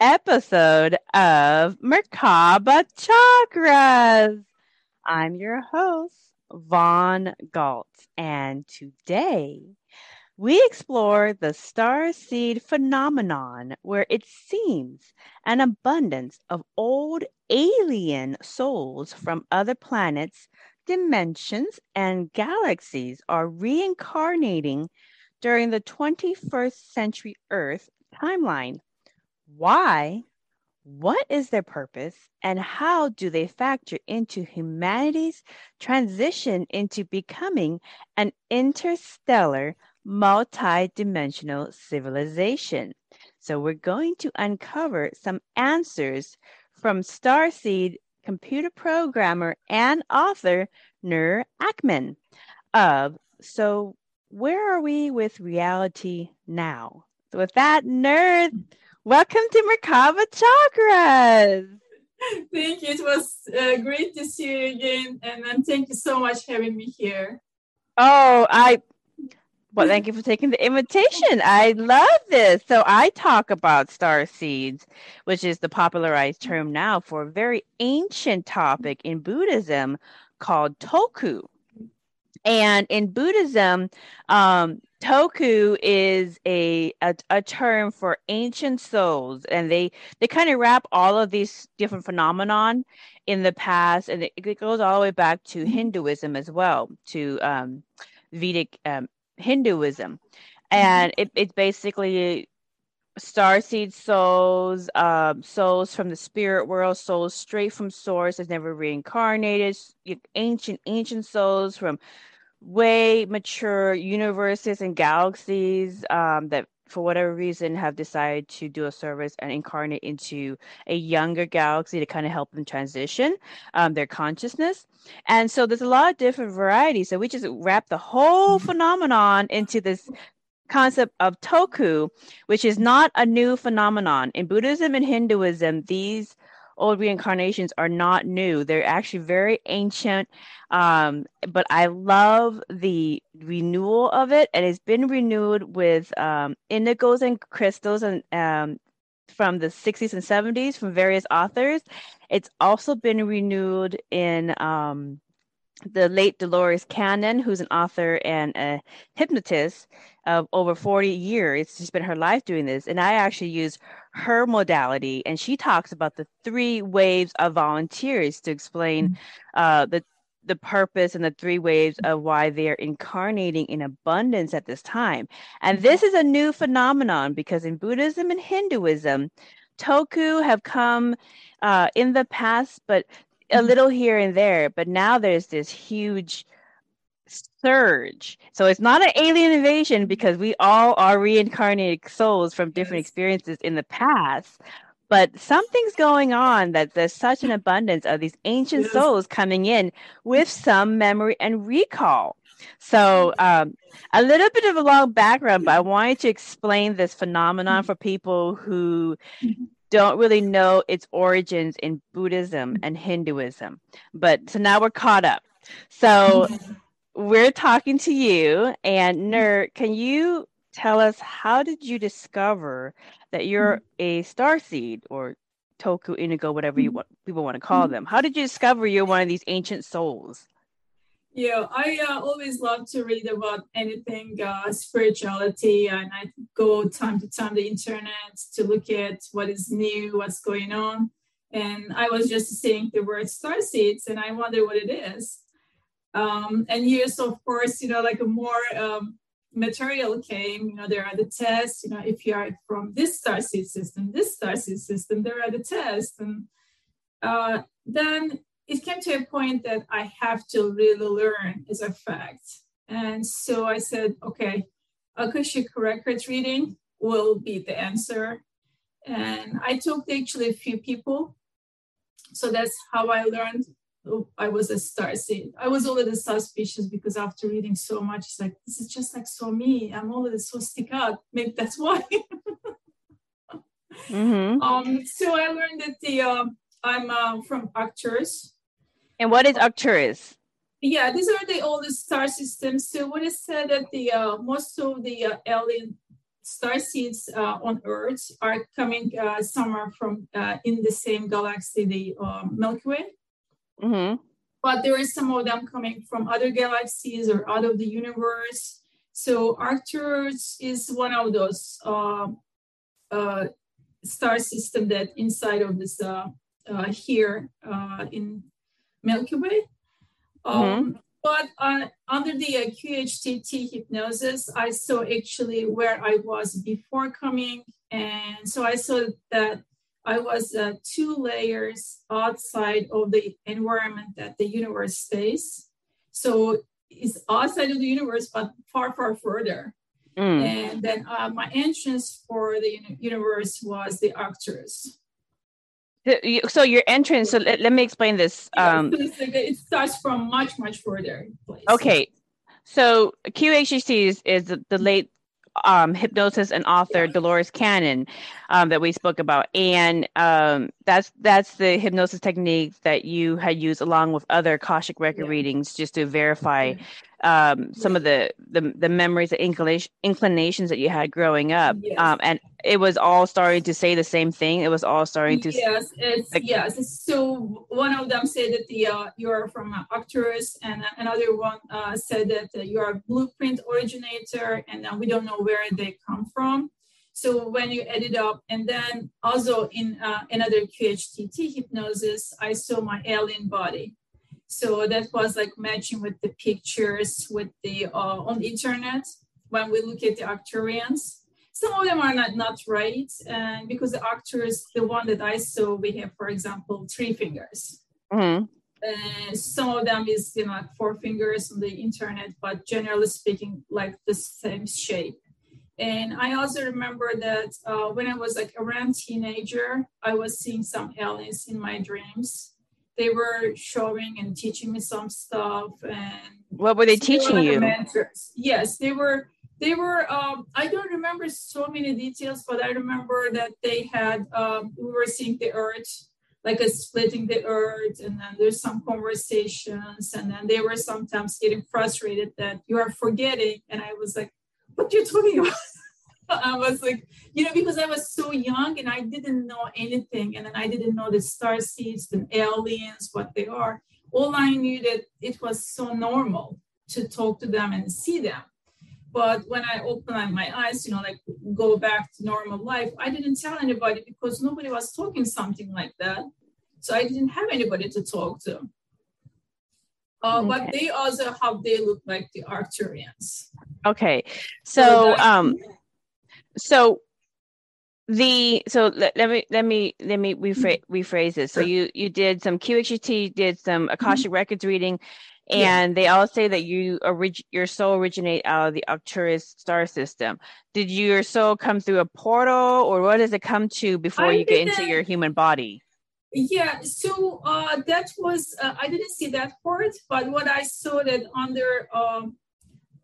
episode of Merkaba Chakras. I'm your host, Vaughn Galt, and today we explore the star seed phenomenon where it seems an abundance of old alien souls from other planets, dimensions, and galaxies are reincarnating during the 21st century Earth timeline. Why? What is their purpose? And how do they factor into humanity's transition into becoming an interstellar, multi-dimensional civilization? So we're going to uncover some answers from Starseed computer programmer and author Nur Ackman of So where are we with reality now? So, with that, Nur, welcome to Merkaba Chakras. Thank you. It was uh, great to see you again, and, and thank you so much for having me here. Oh, I well, thank you for taking the invitation. I love this. So I talk about star seeds, which is the popularized term now for a very ancient topic in Buddhism called tulku. And in Buddhism, um, tulku is a, a, a term for ancient souls, and they they kind of wrap all of these different phenomenon in the past, and it, it goes all the way back to. Hinduism as well, to um, Vedic um, Hinduism, Mm-hmm. and it, it's basically starseed souls, um, souls from the spirit world, souls straight from source, has never reincarnated, ancient ancient souls from way mature universes and galaxies um, that for whatever reason have decided to do a service and incarnate into a younger galaxy to kind of help them transition um, their consciousness. And so there's a lot of different varieties. So we just wrap the whole phenomenon into this concept of tulku which is not a new phenomenon. In buddhism and hinduism these old reincarnations are not new they're actually very ancient um, but I love the renewal of it, and it's been renewed with um, indigos and crystals and um, from the 60s and 70s from various authors. It's also been renewed in um, the late Dolores Cannon, who's an author and a hypnotist of over 40 years. It's just been her life doing this. And I actually use her modality, and she talks about the three waves of volunteers to explain uh, the the purpose and the three waves of why they're incarnating in abundance at this time. And this is a new phenomenon because in Buddhism and Hinduism, tulku have come uh, in the past, but a little here and there. But now there's this huge surge. So it's not an alien invasion because we all are reincarnated souls from different experiences in the past. But something's going on that there's such an abundance of these ancient souls coming in with some memory and recall. So, um, a little bit of a long background, but I wanted to explain this phenomenon for people who Mhm. Don't really know its origins in Buddhism and Hinduism. But so now we're caught up. So, we're talking to you and Nur, can you tell us how did you discover that you're mm-hmm. a star seed or tulku indigo whatever you mm-hmm. want people want to call mm-hmm. them how did you discover you're one of these ancient souls Yeah, I uh, always love to read about anything uh, spirituality, and I go time to time the internet to look at what is new, what's going on. and I was just seeing the word star seeds, and I wonder what it is. Um, and years, of course, you know, like a more um, material came, you know, there are the tests, you know, if you are from this star seed system, this star seed system, there are the tests. And uh, then it came to a point that I have to really learn as a fact. And so I said, okay, Akashic records reading will be the answer. And I talked to actually a few people. So that's how I learned I was a star seed. I was already suspicious because after reading so much, it's like, this is just like so me. I'm already so stick out. Maybe that's why. mm-hmm. um, so I learned that the uh, I'm uh, from Arcturus. And what is Arcturus? Yeah, these are the oldest star systems. So what is said that the uh, most of the uh, alien star seeds uh, on Earth are coming uh, somewhere from uh, in the same galaxy, the uh, Milky Way. Mm-hmm. But there is some of them coming from other galaxies or out of the universe. So Arcturus is one of those uh, uh, star system that inside of this uh, uh here uh, in Milky Way. Um, mm-hmm. But uh, under the QHHT hypnosis, I saw actually where I was before coming, and so I saw that I was uh, two layers outside of the environment that the universe stays. So it's outside of the universe, but far, far further. Mm. And then uh, my entrance for the universe was the Arcturus. So your entrance. So let, let me explain this. Um, it starts from much, much further. Place. Okay, so QHHT is, is the, the late um, hypnosis and author Dolores Cannon um, that we spoke about, and um, that's that's the hypnosis technique that you had used along with other Akashic record yeah. readings just to verify um, some of the, the the memories, the inclination, inclinations that you had growing up, yes. um, and it was all starting to say the same thing. It was all starting to yes, it's like, yes. So one of them said that the uh, you're from uh, Arcturus, and another one uh, said that uh, you're a blueprint originator, and we don't know where they come from. So when you add it up, and then also in uh, another QHHT hypnosis, I saw my alien body. So that was like matching with the pictures with the uh, on the internet when we look at the Arcturians. Some of them are not, not right, and because the Arcturus, the one that I saw, we have, for example, three fingers. Mm-hmm. And some of them is you know like four fingers on the internet, but generally speaking, like the same shape. And I also remember that uh, when I was like around teenager, I was seeing some aliens in my dreams. They were showing and teaching me some stuff. And what were they teaching you? Mentors. Yes, they were. They were. Um, I don't remember so many details, but I remember that they had. Um, we were seeing the Earth, like a splitting the Earth, and then there's some conversations, and then they were sometimes getting frustrated that you are forgetting, and I was like what you're talking about? I was like, you know, because I was so young and I didn't know anything. And then I didn't know the star seeds, the aliens, what they are. All I knew that it was so normal to talk to them and see them. But when I opened my eyes, you know, like go back to normal life, I didn't tell anybody because nobody was talking something like that. So I didn't have anybody to talk to. Uh, okay. But they also how they look like the Arcturians. Okay, so, so um, so the so let, let, me let me let me rephrase, rephrase this. So you you did some QHT, did some Akashic mm-hmm. Records reading, and yeah. they all say that you orig- your soul originate out of the Arcturus star system. Did your soul come through a portal, or what does it come to before I you get into your human body? Yeah, so uh, that was uh, I didn't see that part, but what I saw that under um,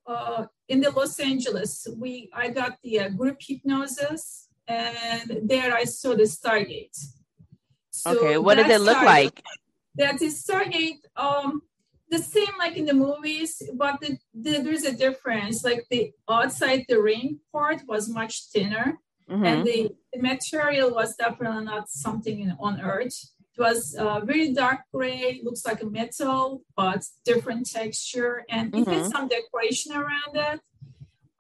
uh, in the Los Angeles, we I got the uh, group hypnosis, and there I saw the Stargate. So okay, what did it look Stargate, like? That is Stargate, um, the same like in the movies, but the, the, there's a difference. Like the outside the ring part was much thinner Mm-hmm. And the, the, material was definitely not something in, on Earth. It was uh, very dark gray, looks like a metal, but different texture, and mm-hmm. it had some decoration around it.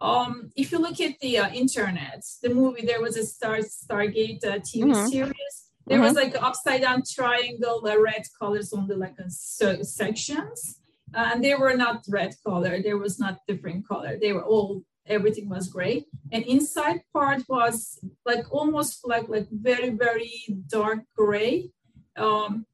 Um, if you look at the uh, internet, the movie, there was a Star Stargate uh, TV mm-hmm. series. There mm-hmm. was like upside down triangle, uh, red colors on the like uh, so sections, and they were not red color. There was not different color. They were all everything was gray, and inside part was like almost like like very very dark gray, um,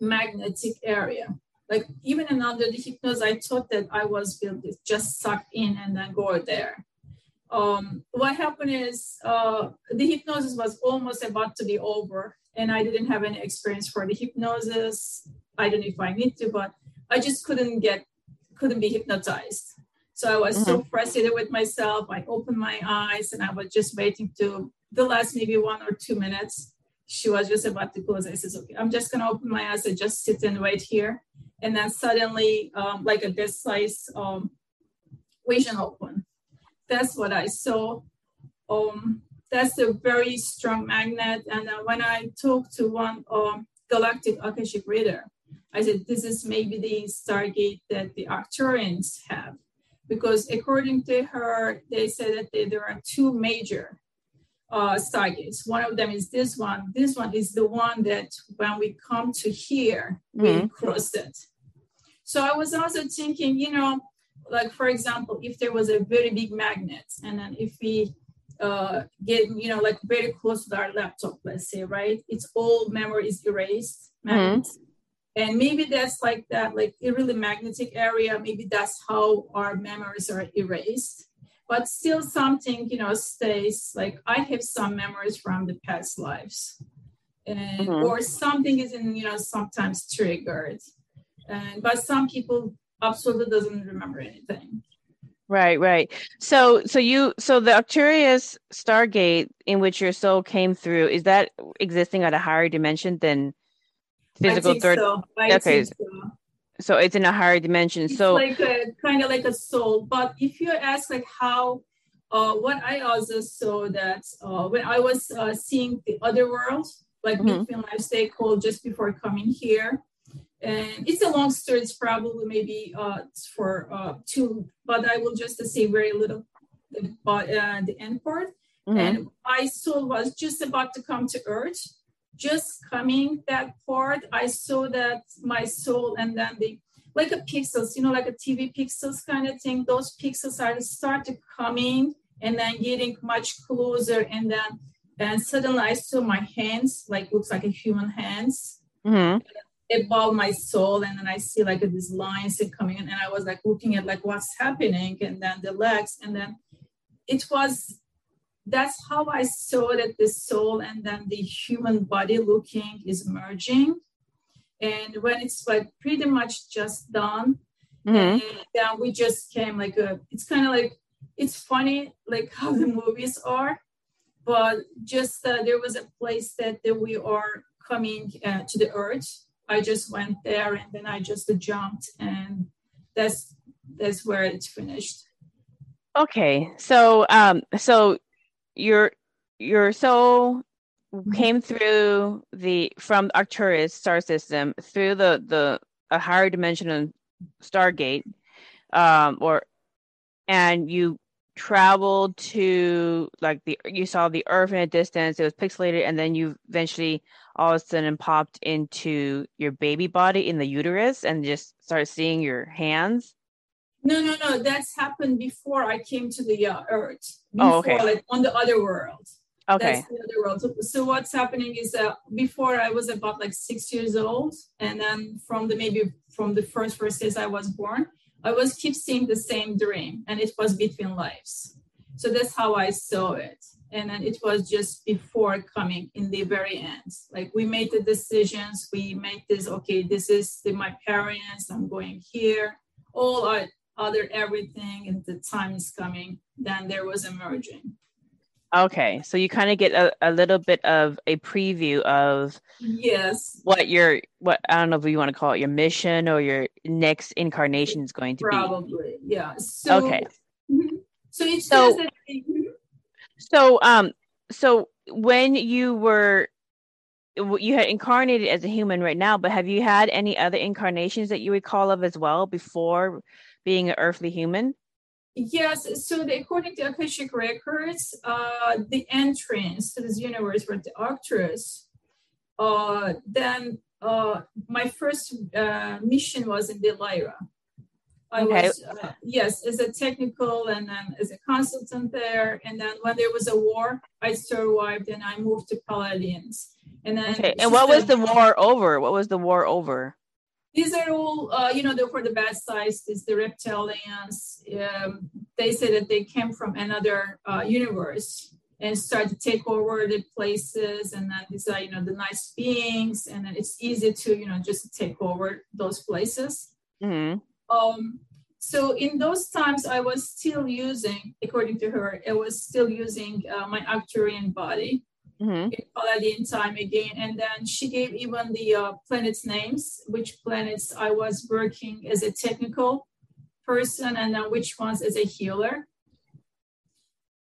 magnetic area. Like even in under the hypnosis, I thought that I was built just sucked in and then go there. Um, what happened is uh, the hypnosis was almost about to be over and i didn't have any experience for the hypnosis. I don't know if i need to but i just couldn't get couldn't be hypnotized. So i was mm-hmm. so frustrated with myself. I opened my eyes and i was just waiting to the last maybe one or two minutes she was just about to close i says okay i'm just to open my eyes and just sit and wait here and then suddenly um, like a this size um, vision open that's what I saw. Um, that's a very strong magnet. And when I talked to one um, galactic Akashic reader, I said, this is maybe the Stargate that the Arcturians have. Because according to her, they said that they, there are two major uh, Stargates. One of them is this one. This one is the one that when we come to here, mm-hmm. we cross it. So I was also thinking, you know, like for example, if there was a very big magnet, and then if we uh, get you know like very close to our laptop, let's say, right? It's all memory is erased, mm-hmm. and maybe that's like that, like a really magnetic area. Maybe that's how our memories are erased. But still, something you know stays. Like I have some memories from the past lives, and mm-hmm. or something is in you know sometimes triggered. And but some people absolutely doesn't remember anything. Right, right. So, so you, so the Arcturus Stargate in which your soul came through, is that existing at a higher dimension than physical third? So. okay. So. So. it's in a higher dimension. It's so like a kind of like a soul. But if you ask like how, uh, what I also saw that uh, when I was uh, seeing the other world, like mm-hmm. Midfield Life Stay called just before coming here, and it's a long story it's probably maybe uh, for uh, two but i will just say very little about uh, the end part mm-hmm. and my soul was just about to come to earth just coming that part i saw that my soul and then the like a pixels you know like a tv pixels kind of thing. Those pixels are started coming and then getting much closer. And then and suddenly i saw my hands like looks like a human hands. Mm-hmm. Above my soul and then i see like these lines coming in and i was like looking at like what's happening and then the legs. And then it was that's how i saw that the soul and then the human body looking is merging and when it's like pretty much just done mm-hmm. then we just came like a it's kind of like it's funny like how the movies are but just uh, there was a place that, that we are coming uh, to the earth I just went there and then I just jumped and that's that's where it's finished. Okay. So um so your your soul mm-hmm. came through the from Arcturus star system through the the a higher dimensional Stargate um or and you traveled to like the you saw the earth in a distance it was pixelated and then you eventually all of a sudden popped into your baby body in the uterus and just started seeing your hands? No, no, no. That's happened before I came to the uh, earth. Before, oh, okay. Like on the other world. Okay. That's the other world. So, so what's happening is that before I was about like six years old, and then from the maybe from the first first days I was born, I was keep seeing the same dream, and it was between lives. So that's how I saw it and then it was just before coming in the very end like we made the decisions we made this okay this is the, my parents i'm going here all our other everything and the time is coming then there was emerging okay so you kind of get a, a little bit of a preview of yes. what your what i don't know if you want to call it your mission or your next incarnation is going to probably, be. Probably yeah. So, okay. mm-hmm. so it so, so, um, so when you were you had incarnated as a human right now, but have you had any other incarnations that you recall of as well before being an earthly human? Yes. So, the, according to Akashic records, uh, the entrance to this universe for the Arcturus uh, then uh, my first uh, mission was in the Lyra. I okay. was uh, yes as a technical and then as a consultant there, and then when there was a war, I survived and I moved to Pleiadians. And then okay. And what was the war over? What was the war over? These are all, uh, you know, they're for the bad size. Is the reptilians. Um, they say that they came from another uh, universe and start to take over the places and then these are you know the nice beings and then it's easy to you know just take over those places mm-hmm. um so in those times i was still using according to her i was still using uh, my arcturian body mm-hmm. in time again and then she gave even the uh, planets names which planets i was working as a technical person and then which ones as a healer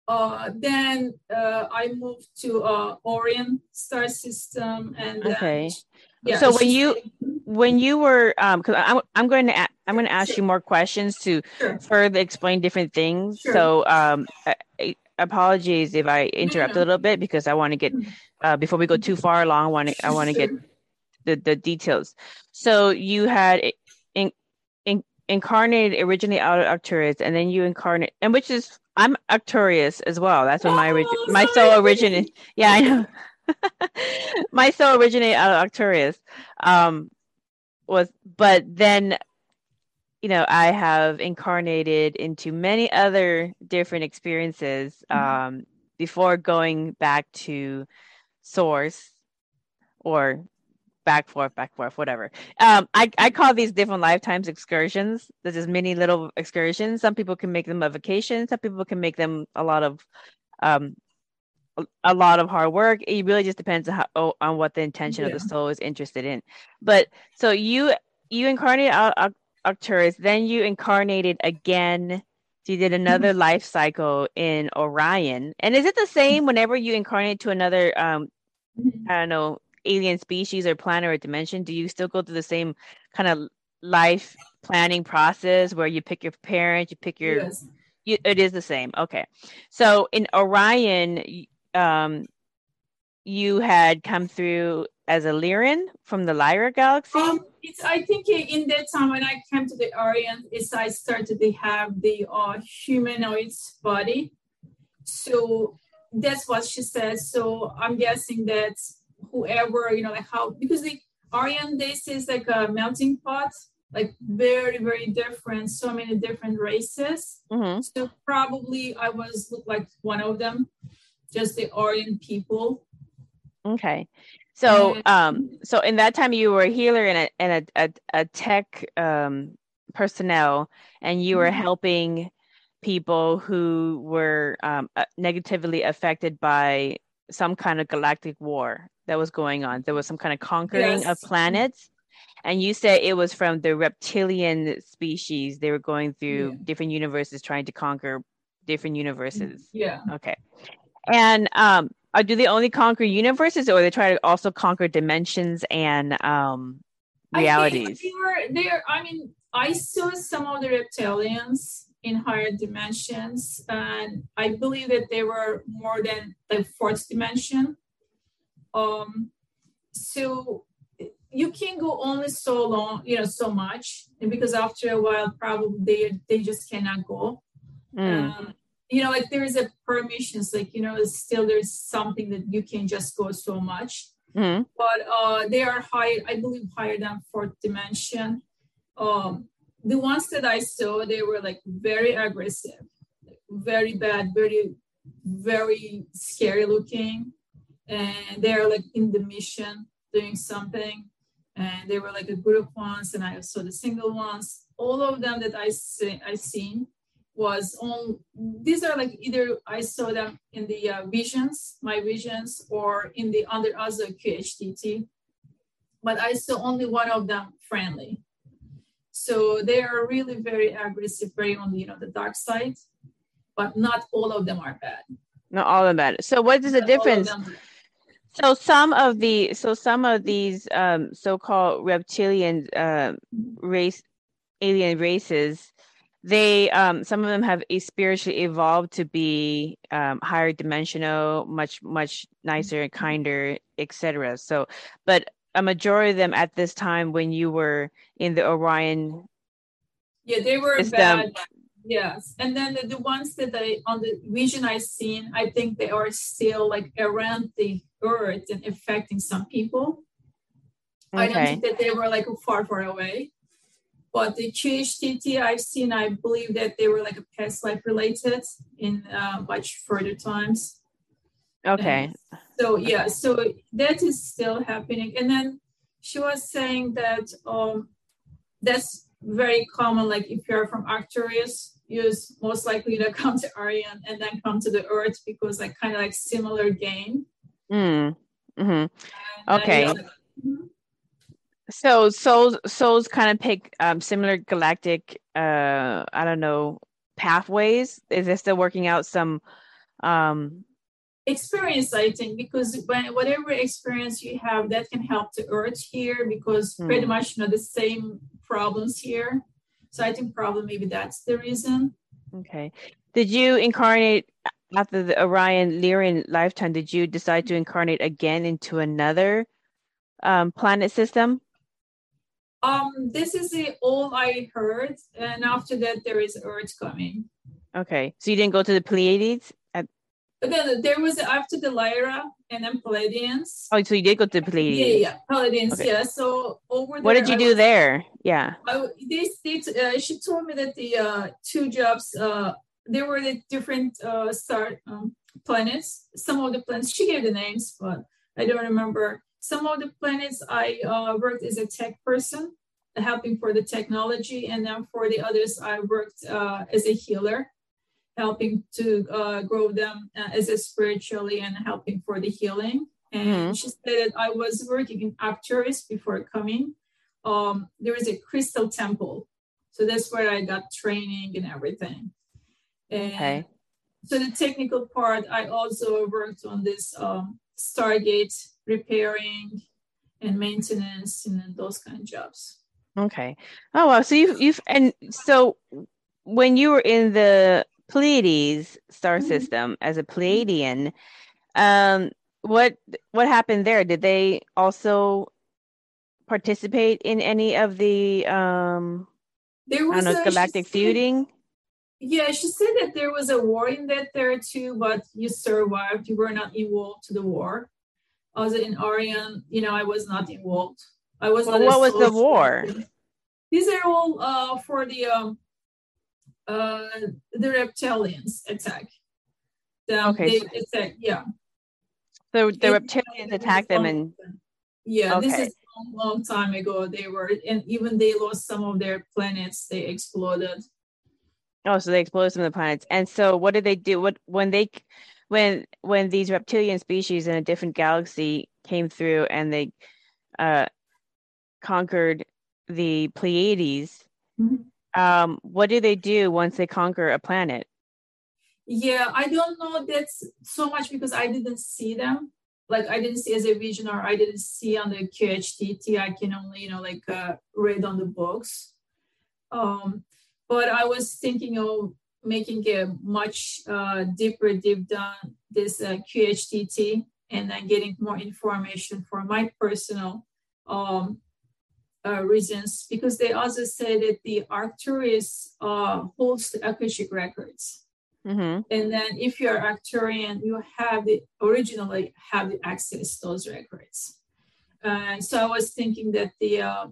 uh, then uh, I moved to uh, Orion star system, and okay. yeah, so when you when you were um because I'm I'm going to I'm going to ask sure. you more questions to sure. further explain different things. Sure. So um, apologies if I interrupt a little bit because I want to get uh, before we go too far along. I want to I want to get the the details. So you had in, in, incarnated originally out of Arcturus, and then you incarnate, and which is I'm Arcturus as well. That's when my origin, oh, my soul originated. Yeah, I know. my soul originated out of Arcturus. Um, was but then, you know, I have incarnated into many other different experiences mm-hmm. um, before going back to source or back forth, back forth, whatever. Um, I, I call these different lifetimes excursions. There's just many little excursions. Some people can make them a vacation. Some people can make them a lot of, um, a lot of hard work. It really just depends on how, oh, on what the intention yeah. of the soul is interested in. But so you you incarnated out Arcturus, then you incarnated again. So you did another mm-hmm. life cycle in Orion. And is it the same whenever you incarnate to another um mm-hmm. I don't know alien species or planet or dimension, do you still go through the same kind of life planning process where you pick your parents, you pick your yes. you, it is the same. Okay. So in Orion, um, you had come through as a Lyran from the Lyra galaxy? Um, it's, I think in that time when I came to the Orient, is I started to have the uh, humanoid body. So that's what she said. So I'm guessing that whoever, you know, like how, because the Orient this is like a melting pot, like very, very different, so many different races. Mm-hmm. So probably I was look like one of them, just the Orient people. Okay. So, um, so in that time you were a healer and a and a, a, a tech um personnel, and you were mm-hmm. helping people who were um, uh, negatively affected by some kind of galactic war that was going on. There was some kind of conquering yes. of planets. And you said it was from the reptilian species. They were going through yeah. different universes trying to conquer different universes. Yeah. Okay. And um, uh, do they only conquer universes or they try to also conquer dimensions and um, realities? they were there. I mean, I saw some of the reptilians in higher dimensions, and I believe that they were more than the fourth dimension. Um, so you can go only so long, you know, so much, because after a while, probably they they just cannot go. Mm. Um, you know, like there is a permissions, like you know, still there's something that you can just go so much. Mm. But uh, they are higher, I believe, higher than fourth dimension. Um, the ones that I saw, they were like very aggressive, very bad, very, very scary looking and they're like in the mission doing something and they were like a group ones and i saw the single ones all of them that i see i seen was on these are like either i saw them in the uh, visions my visions or in the under other qhht but i saw only one of them friendly. So they are really very aggressive very on the you know the dark side. But not all of them are bad. Not all of them bad. So what is the difference? so some of the so some of these um, so-called reptilian uh, race alien races they um some of them have a spiritually evolved to be um higher dimensional much much nicer and kinder etc so but a majority of them at this time when you were in the orion yeah they were system, bad. Yes. And then the, the ones that i on the vision i seen i think they are still like around the earth and affecting some people. Okay. i don't think that they were like far far away but the QHHT I've seen, I believe that they were like a past life related in uh, much further times. Okay. And so yeah, so that is still happening. And then she was saying that um, that's very common. Like if you're from Arcturus, you're most likely to come to Orion and then come to the Earth because like kind of like similar game. Mm. Mm-hmm. Okay. So souls souls kind of pick um, similar galactic uh I don't know pathways. Is it still working out some um experience I think because when whatever experience you have that can help the earth here because hmm. pretty much you know the same problems here. So I think probably maybe that's the reason. Okay. Did you incarnate after the Orion Lyrian lifetime? Did you decide to incarnate again into another um, planet system? Um, this is the all I heard, and after that there is Earth coming. Okay, so you didn't go to the Pleiades. At... But then there was after the Lyra and then Pleiadians. Oh, so you did go to the Pleiades. Yeah, yeah, Pleiadians. Okay. Yeah. So over there. What did you I do was, there? Yeah. I, they, they, uh, she told me that the uh, two jobs. Uh, there were the different uh, star um, planets. Some of the planets she gave the names, but I don't remember some of the planets I uh, worked as a tech person, helping for the technology, and then for the others I worked uh, as a healer, helping to uh, grow them uh, as a spiritually and helping for the healing. And mm-hmm. she said that I was working in Arcturus before coming. Um, there is a crystal temple, so that's where I got training and everything. And okay. So the technical part, I also worked on this um, Stargate repairing and maintenance and those kind of jobs. Okay. Oh wow. So you've you've and so when you were in the Pleiades star mm-hmm. system as a Pleiadian, um, what what happened there? Did they also participate in any of the um there was know, a, galactic feuding? Yeah, she said that there was a war in that there too, but you survived. You were not involved to the war. I was in Orion, you know, I was not involved. I was. Well, what was the war? These are all uh, for the um, uh, the reptilians attack. The, okay. They attack, yeah. So the it, reptilians attacked them and. Yeah, okay. this is a long, long time ago. They were, and even they lost some of their planets. They exploded. Oh, so they exploded some of the planets. And so, what did they do? What when they when when these reptilian species in a different galaxy came through and they uh, conquered the Pleiades, mm-hmm. um, what do they do once they conquer a planet? Yeah, I don't know that's so much because I didn't see them. Like I didn't see as a vision or I didn't see on the QHHT. I can only, you know, like uh, read on the books. Um, but I was thinking of making a much uh, deeper deep down this uh, QHHT and then getting more information for my personal um, uh, reasons because they also say that the Arcturus uh, holds the Akashic records. Mm-hmm. And then if you're Arcturian, you have the originally have the access to those records. And so I was thinking that the uh,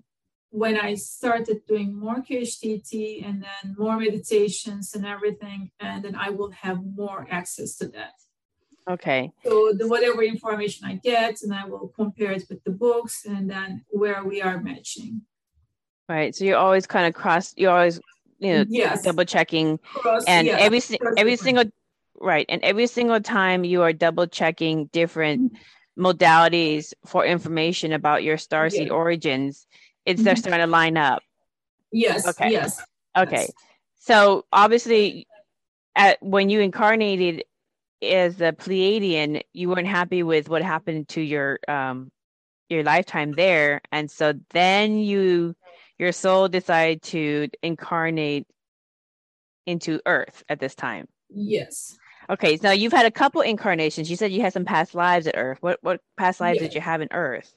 when I started doing more QHHT and then more meditations and everything, and then I will have more access to that. Okay. So the whatever information I get, and I will compare it with the books, and then where we are matching. Right. So you're always kind of cross. You're always you know yes. double checking, cross, and yeah, every every single right, and every single time you are double checking different mm-hmm. modalities for information about your starseed yeah. origins it's they're starting to line up. Yes. Okay. Yes. Okay. Yes. So obviously, at when you incarnated as a Pleiadian, you weren't happy with what happened to your um your lifetime there, and so then you your soul decided to incarnate into Earth at this time. Yes. Okay, so you've had a couple incarnations. You said you had some past lives at Earth. What what past lives did you have in Earth?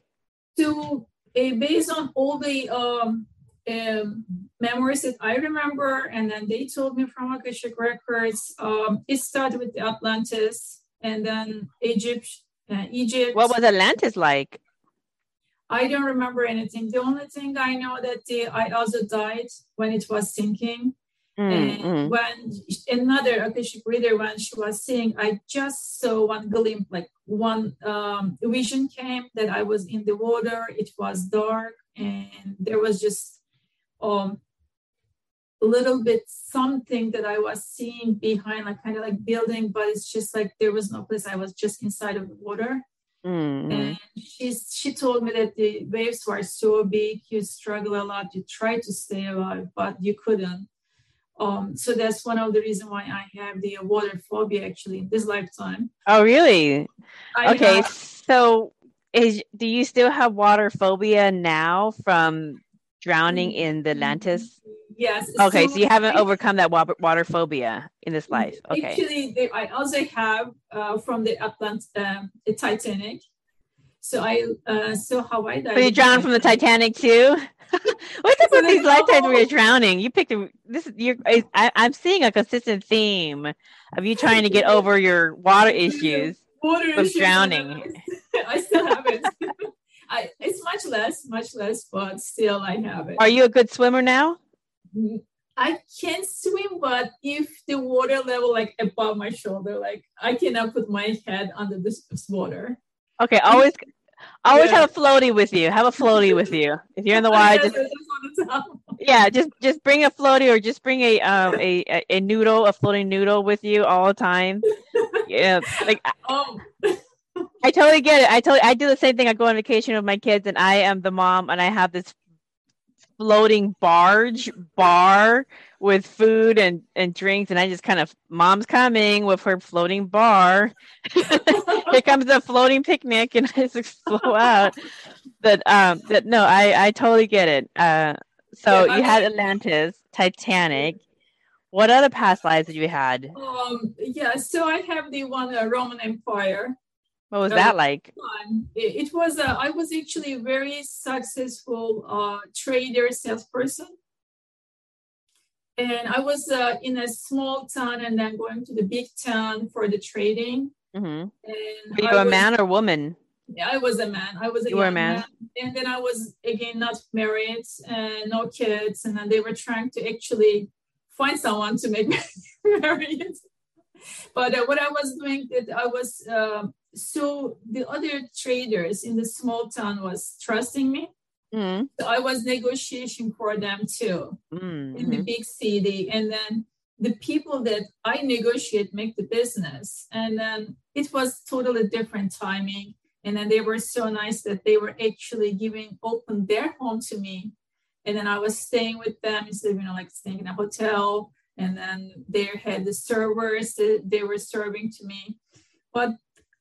Uh, based on all the um, um, memories that I remember, and then they told me from Akashic records, um, it started with Atlantis, and then Egypt. Uh, Egypt. What was Atlantis like? I don't remember anything. The only thing I know that the, I also died when it was sinking. Mm, and mm. when another Akashic reader, when she was saying, I just saw one glimpse, like one um, vision came that I was in the water. It was dark, and there was just um, a little bit something that I was seeing behind, like kind of like building, but it's just like there was no place. I was just inside of the water. Mm-hmm. And she's she told me that the waves were so big, you struggle a lot, you try to stay alive, but you couldn't. Um, so that's one of the reasons why I have the water phobia actually in this lifetime. Oh, really? I okay, have, so is do you still have water phobia now from drowning in the Atlantis? Yes. Okay, so, so you haven't I, overcome that water, water phobia in this life. Okay. Actually, they, I also have uh, from the Atlant, um, the Titanic. So I uh, saw how I died. So you drowned from the Titanic too. What's up with these lifetimes where you're drowning? You picked a, this. You're. I, I'm seeing a consistent theme of you trying to get over your water issues water of issues drowning. I still have it. I, it's much less, much less, but still I have it. Are you a good swimmer now? I can swim, but if the water level like above my shoulder, like I cannot put my head under this water. Okay, always always yeah. have a floaty with you. Have a floaty with you. If you're in the water, just, yeah, just just bring a floaty or just bring a um a, a noodle, a floating noodle with you all the time. Yeah, like um. I totally get it. I totally I do the same thing. I go on vacation with my kids, and I am the mom, and I have this floating barge bar with food and and drinks, and I just kind of mom's coming with her floating bar. Here comes the floating picnic, and I just flow out. But um, but no, I I totally get it. Uh, so yeah, you had Atlantis, Titanic. What other past lives that you had? Um, yeah, so I have the one uh, Roman Empire. What was that like? It, was, uh, I was actually a very successful uh, trader, salesperson. And I was uh, in a small town and then going to the big town for the trading. Mm-hmm. And were you I a was, man or woman? Yeah, I was a man. I was a, you were a man. man. And then I was, again, not married and no kids. And then they were trying to actually find someone to make me married. But uh, what I was doing, that I was uh, so the other traders in the small town was trusting me. Mm-hmm. So I was negotiating for them too mm-hmm. in the big city. And then the people that I negotiate make the business. And then it was totally different timing. And then they were so nice that they were actually giving open their home to me. And then I was staying with them instead of, you know, like staying in a hotel. And then they had the servers that they were serving to me. But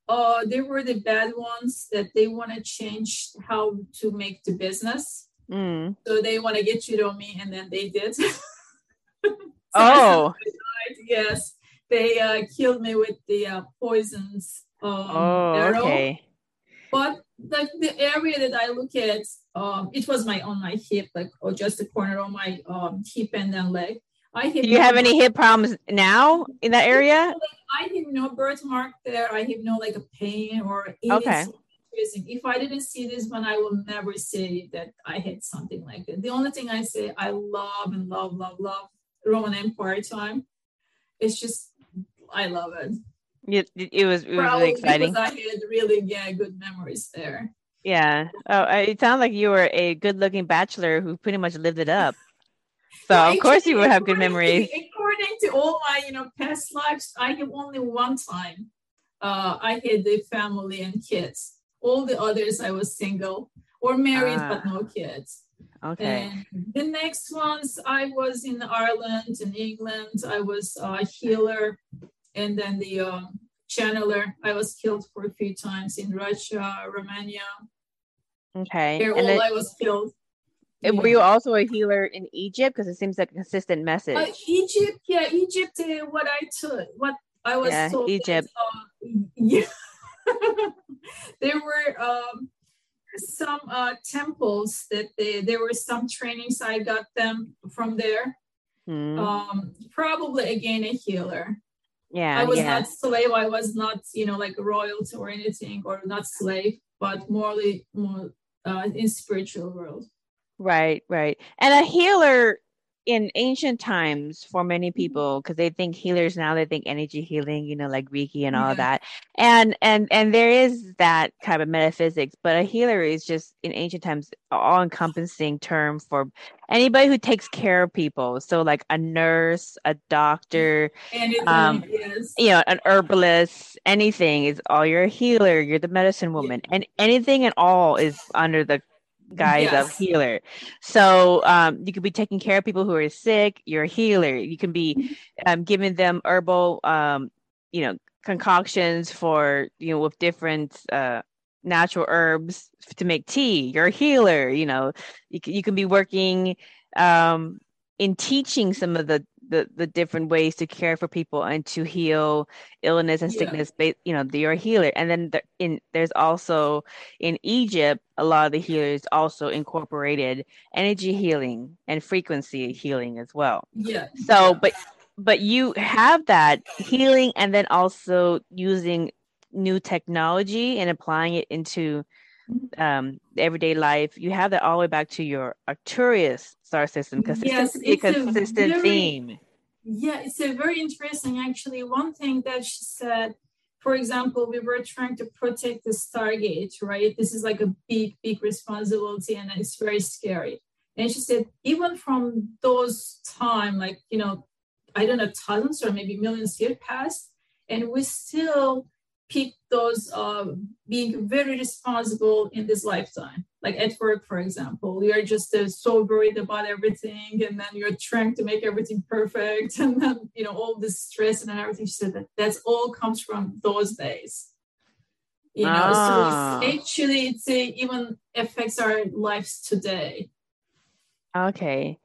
uh, they were the bad ones that they want to change how to make the business. Mm. So they want to get rid of me, and then they did. so oh, yes, they uh, killed me with the uh, poisons. Um, oh, arrow. okay. But like the area that I look at, um, it was my on my hip, like or just the corner of my um, hip and then leg. I Do you have any hip problems now in that area? I have no birthmark there. I have no like a pain or okay. If I didn't see this one, I will never say that I had something like that. The only thing I say I love and love, love, love Roman Empire time. It's just I love it. It, it was, it was really exciting. Because I had really yeah good memories there. Yeah. Oh, it sounds like you were a good-looking bachelor who pretty much lived it up. So well, of course you will have good memories. To, according to all my, you know, past lives, I have only one time uh, I had a family and kids. All the others I was single or married but no kids. Okay. And the next ones I was in Ireland and England. I was a healer, and then the um, channeler. I was killed for a few times in Russia, Romania. Okay. There, all I was killed And Were you also a healer in Egypt? Because it seems like a consistent message. Uh, Egypt, yeah, Egypt. Uh, what I took, what I was yeah, told. Egypt. That, uh, yeah, there were um, some uh, temples that they, there were some trainings. I got them from there. Hmm. Um, probably again a healer. yeah, I was yeah. not slave. I was not, you know, like a royalty or anything, or not slave, but morally more uh, in spiritual world. Right, right. And a healer in ancient times for many Mm-hmm. people, because they think healers now, they think energy healing, you know, like Reiki and all Yeah. that. And and and there is that kind of metaphysics, but a healer is just in ancient times all encompassing term for anybody who takes care of people. So like a nurse, a doctor, Anything, Um, you know, an herbalist, anything is all you're a healer, you're the medicine woman. And anything and all is under the guise of healer. So um, you could be taking care of people who are sick, you're a healer. You can be um, giving them herbal um, you know, concoctions for, you know, with different uh natural herbs to make tea. You're a healer, you know. You can, you can be working um in teaching some of the the, the different ways to care for people and to heal illness and Yeah. sickness ba- you know you're a healer and then the, in there's also in egypt a lot of the healers also incorporated energy healing and frequency healing as well Yeah. so yeah. but but you have that healing and then also using new technology and applying it into. Um everyday life you have that all the way back to your arcturus star system because Yes, it's a it's a consistent very- theme Yeah, it's a very interesting. Actually, one thing that she said, for example, we were trying to protect the Stargate, right? This is like a big, big responsibility, and it's very scary. And she said, even from those time, like you know, I don't know, thousands or maybe millions years passed, and we still pick those uh, being very responsible in this lifetime. Like at work, for example, you are just uh, so worried about everything, and then you're trying to make everything perfect, and then you know all this stress and everything. She said that that's all comes from those days. You know, Ah. so it's actually it's uh, even affects our lives today. okay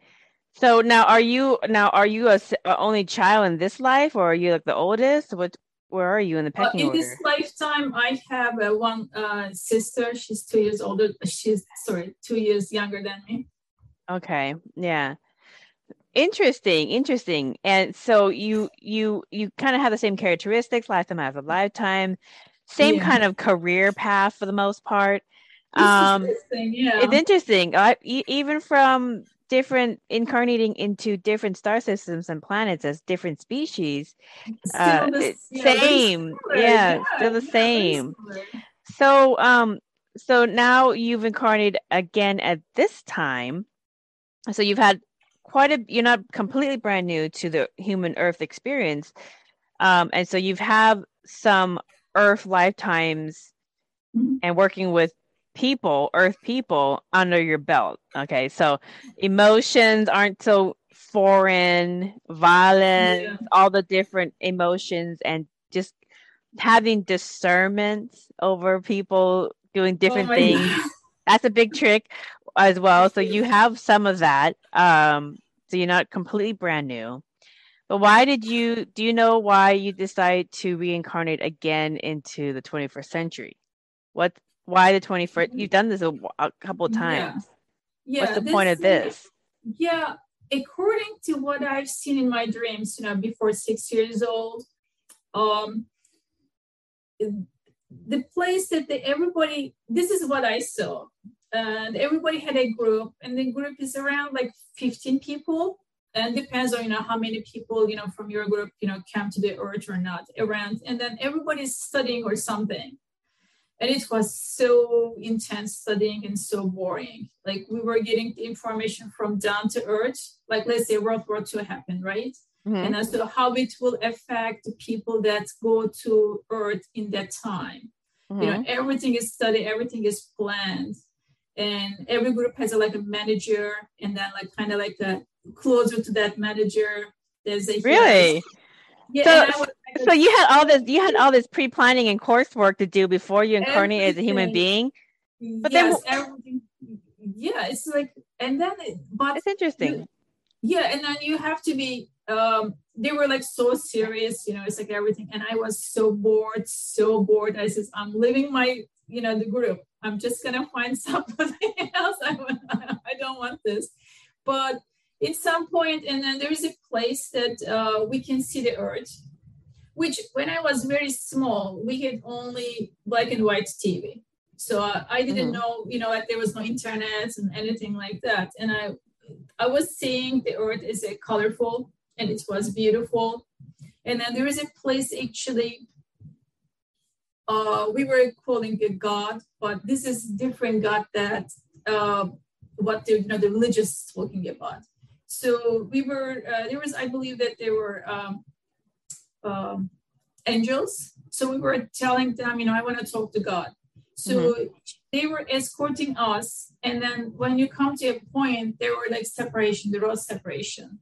so now are you now are you a only child in this life or are you like the oldest what where are you in the Uh, in order this lifetime, I have uh, one uh, sister. She's two years older. She's sorry, two years younger than me. Okay. Yeah. Interesting. Interesting. And so you you you kind of have the same characteristics, lifetime as a lifetime, same Yeah. kind of career path for the most part. It's Um, interesting, yeah. it's interesting. I, e- even from different incarnating into different star systems and planets as different species. Uh, the- yeah, same. similar, Yeah, still the yeah, same. So um so now you've incarnated again at this time. So you've had quite a you're not completely brand new to the human earth experience. Um and so you've have some earth lifetimes Mhm. and working with people, earth people under your belt. Okay? So emotions aren't so foreign, violence, all the different emotions and just having discernment over people doing different Oh things God. that's a big trick as well so you have some of that um so you're not completely brand new but why did you do you know why you decided to reincarnate again into the 21st century what why the 21st you've done this a, a couple of Yeah. times. Yeah, what's the point of this? Yeah, according to what I've seen in my dreams, you know, before six years old, um, the place that the, everybody, this is what I saw, and everybody had a group, and the group is around like 15 people, and depends on you know how many people you know from your group you know come to the earth or not around, and then everybody's studying or something. And it was so intense studying and so boring. Like we were getting the information from down to earth. Like let's say World War II happened, right? Mhm. and as to how it will affect the people that go to earth in that time you Mhm. know everything is studied everything is planned and every group has a, like a manager and then like kind of like a closer to that manager there's a really yeah So- was so you had all this you had all this pre-planning and coursework to do before you incarnate as a human being? But then yes everything yeah it's like and then but it's interesting. You, yeah and then you have to be um they were like so serious you know it's like everything and i was so bored so bored. I says i'm leaving my you know the group. I'm just gonna find something else. I, I don't want this. But at some point and then there is a place that uh, we can see the earth which when i was very small we had only black and white tv so uh, i didn't mm-hmm. know you know like there was no internet and anything like that. And i i was seeing the earth is a colorful and it was beautiful. And then there is a place actually uh, we were calling it god but this is different god that uh, what the, you know, the religious talking about so we were, uh, there was, I believe that there were um, um, angels. So we were telling them, you know, I want to talk to God. So mm-hmm. they were escorting us. And then when you come to a point, there were like separation, there was separation.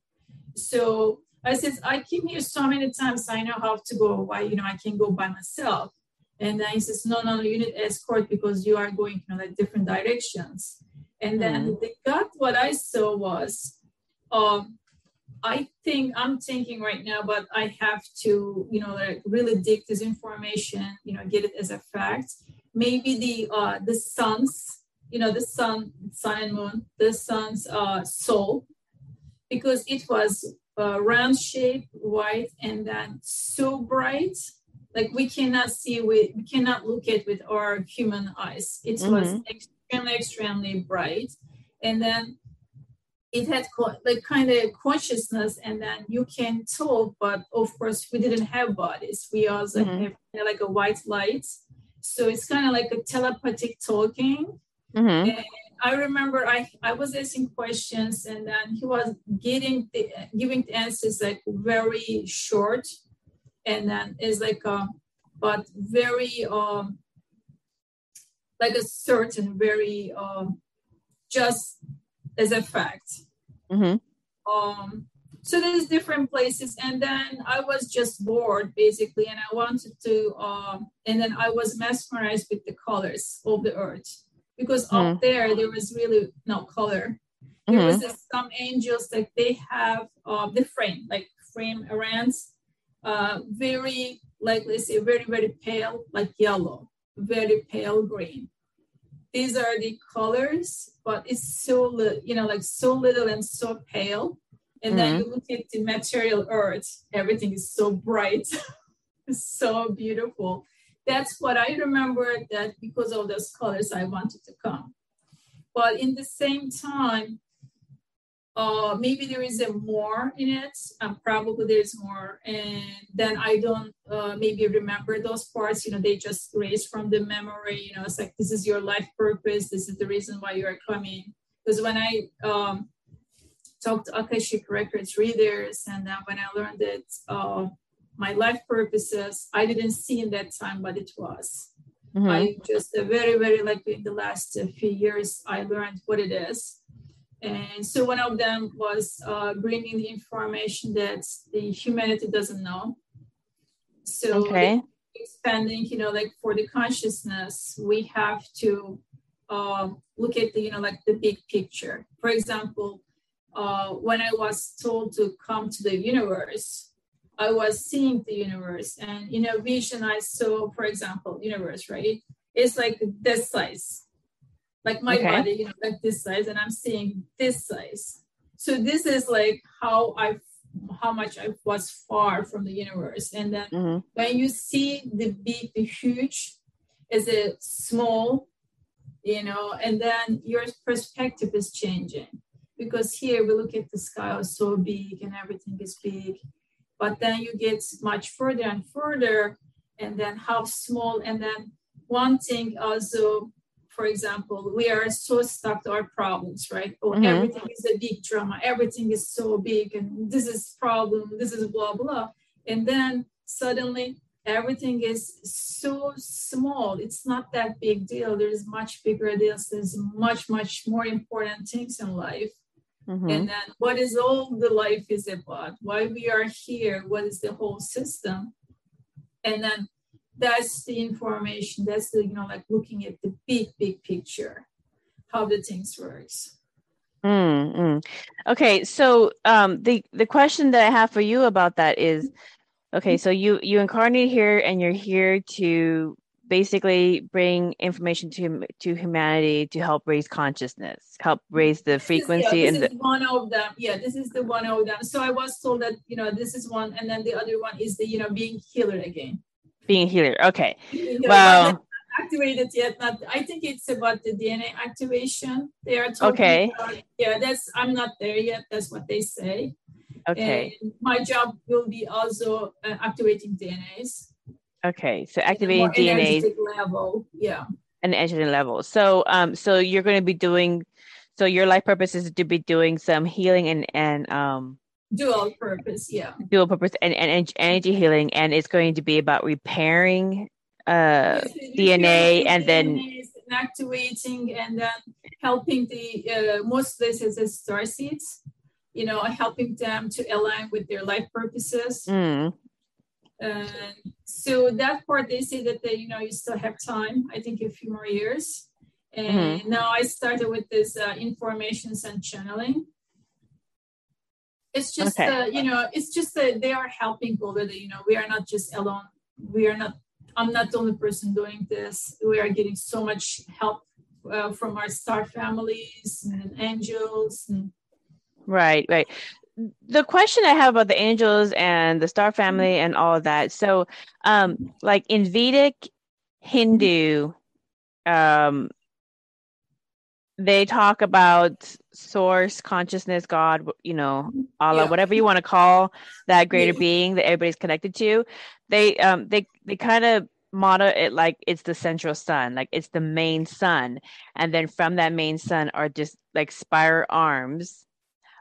So I said, I came here so many times, I know how to go. Why, you know, I can go by myself. And then he says, no, no, no, you need escort because you are going, you know, like different directions. And then mm-hmm. the God, what I saw was um, I think I'm thinking right now, but I have to, you know, like really dig this information, you know, get it as a fact. Maybe the uh, the sun's, you know, the sun, sun and moon, the sun's uh, soul, because it was uh, round shape, white, and then so bright, like we cannot see with, we cannot look at with our human eyes. It mm-hmm. was extremely, extremely bright, and then it had like kind of consciousness and then you can talk but of course we didn't have bodies we also mm-hmm. have like a white light so it's kind of like a telepathic talking mm-hmm. and i remember i i was asking questions and then he was getting the giving the answers like very short and then it's like a but very um like a certain very um just as a fact. Mm-hmm. Um, so there's different places, and then I was just bored basically, and I wanted to, um, and then I was mesmerized with the colors of the earth because mm-hmm. up there there was really no color. There mm-hmm. was some angels that they have uh, the frame, like frame around, uh, very like let's say very very pale, like yellow, very pale green these are the colors, but it's so little, you know, like so little and so pale. And mm-hmm. then you look at the material earth, everything is so bright, so beautiful. That's what I remember that because of those colors, I wanted to come. But in the same time, uh, maybe there is a more in it. Um, probably there's more. And then i don't uh, maybe remember those parts you know they just erase from the memory you know it's like this is your life purpose this is the reason why you are coming. Because when i um, talked to akashic records readers and then when i learned that uh, my life purposes i didn't see in that time but it was. Mm-hmm. i just uh, very very like in the last uh, few years i learned what it is and so one of them was uh, bringing the information that the humanity doesn't know. So okay. expanding, you know, like for the consciousness, we have to uh, look at the, you know, like the big picture. For example, uh, when I was told to come to the universe, I was seeing the universe, and in a vision, I saw, for example, universe, right? It's like this size like my okay. body, you know, like this size, and I'm seeing this size. So this is like how I how much I was far from the universe. And then mm-hmm. when you see the big, the huge is a small, you know, and then your perspective is changing. Because here we look at the sky is so big and everything is big. But then you get much further and further, and then how small. And then one thing also for example, we are so stuck to our problems, right? Oh, mm-hmm. everything is a big drama, everything is so big, and this is problem, this is blah blah, and then suddenly everything is so small. It's not that big deal. There's much bigger deals. There's much much more important things in life. Mm-hmm. And then what is all the life is about? Why we are here? What is the whole system? And then that's the information that's the you know like looking at the big big picture how the things works. Mm, Okay, so um, the the question that I have for you about that is, okay, so you you incarnate here and you're here to basically bring information to to humanity to help raise consciousness, help raise the frequency is, yeah, this and the one of them. Yeah, this is the one of them. So I was told that you know this is one, and then the other one is the you know being healer again. Being healer. Okay. well activated yet. Not, I think it's about the DNA activation. They are talking okay. About, yeah, that's I'm not there yet. That's what they say. Okay. And my job will be also uh, activating DNAs. Okay, so activating DNA level, yeah, an energetic level. So, um, so you're going to be doing. So your life purpose is to be doing some healing and and um dual purpose yeah dual purpose and, and energy healing and it's going to be about repairing uh, DNA and then activating and then helping the uh, most places as star seeds, you know, helping them to align with their life purposes. Mm. And so that part, they say that they, you know, you still have time. I think a few more years. And mm-hmm. now I started with this uh, informations and channeling. It's just, okay. uh, you know, it's just that they are helping already. You know, we are not just alone. We are not I'm not the only person doing this. We are getting so much help uh, from our star families and angels. And- right, right. The question I have about the angels and the star family and all of that. So, um, like in Vedic Hindu, um, they talk about source consciousness god you know allah yeah. whatever you want to call that greater yeah. being that everybody's connected to they um they they kind of model it like it's the central sun like it's the main sun and then from that main sun are just like spiral arms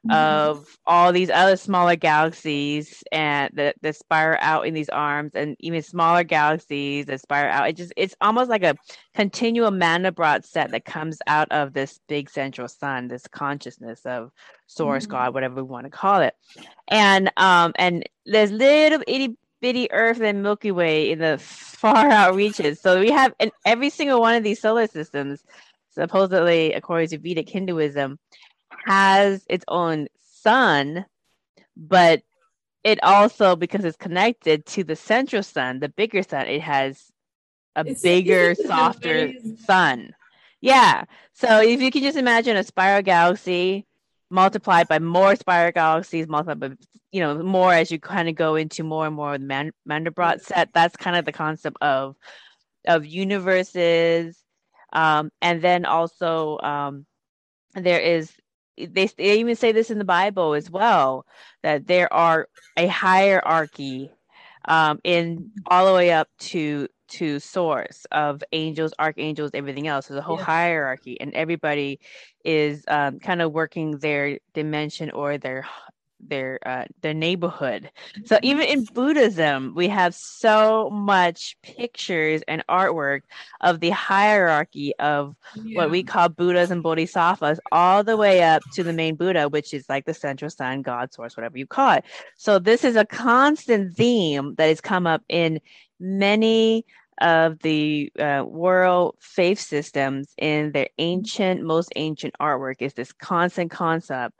mm-hmm. of all these other smaller galaxies and that, that spiral out in these arms and even smaller galaxies that spiral out it just it's almost like a continual mandelbrot set that comes out of this big central sun this consciousness of source mm-hmm. god whatever we want to call it and um and there's little itty bitty Earth and Milky Way in the far out reaches. So we have in every single one of these solar systems, supposedly according to Vedic Hinduism, has its own sun, but it also because it's connected to the central sun, the bigger sun, it has a it's, bigger, softer sun. Yeah. So if you can just imagine a spiral galaxy multiplied by more spiral galaxies, multiplied by you know more as you kind of go into more and more of the Man- Mandelbrot set. That's kind of the concept of of universes, um, and then also um, there is they, they even say this in the Bible as well that there are a hierarchy um, in all the way up to to source of angels, archangels, everything else. There's a whole yeah. hierarchy, and everybody is um, kind of working their dimension or their their uh, their neighborhood. So mm-hmm. even in Buddhism, we have so much pictures and artwork of the hierarchy of yeah. what we call Buddhas and Bodhisattvas, all the way up to the main Buddha, which is like the central sun, God source, whatever you call it. So this is a constant theme that has come up in many of the uh, world faith systems in their ancient, most ancient artwork is this constant concept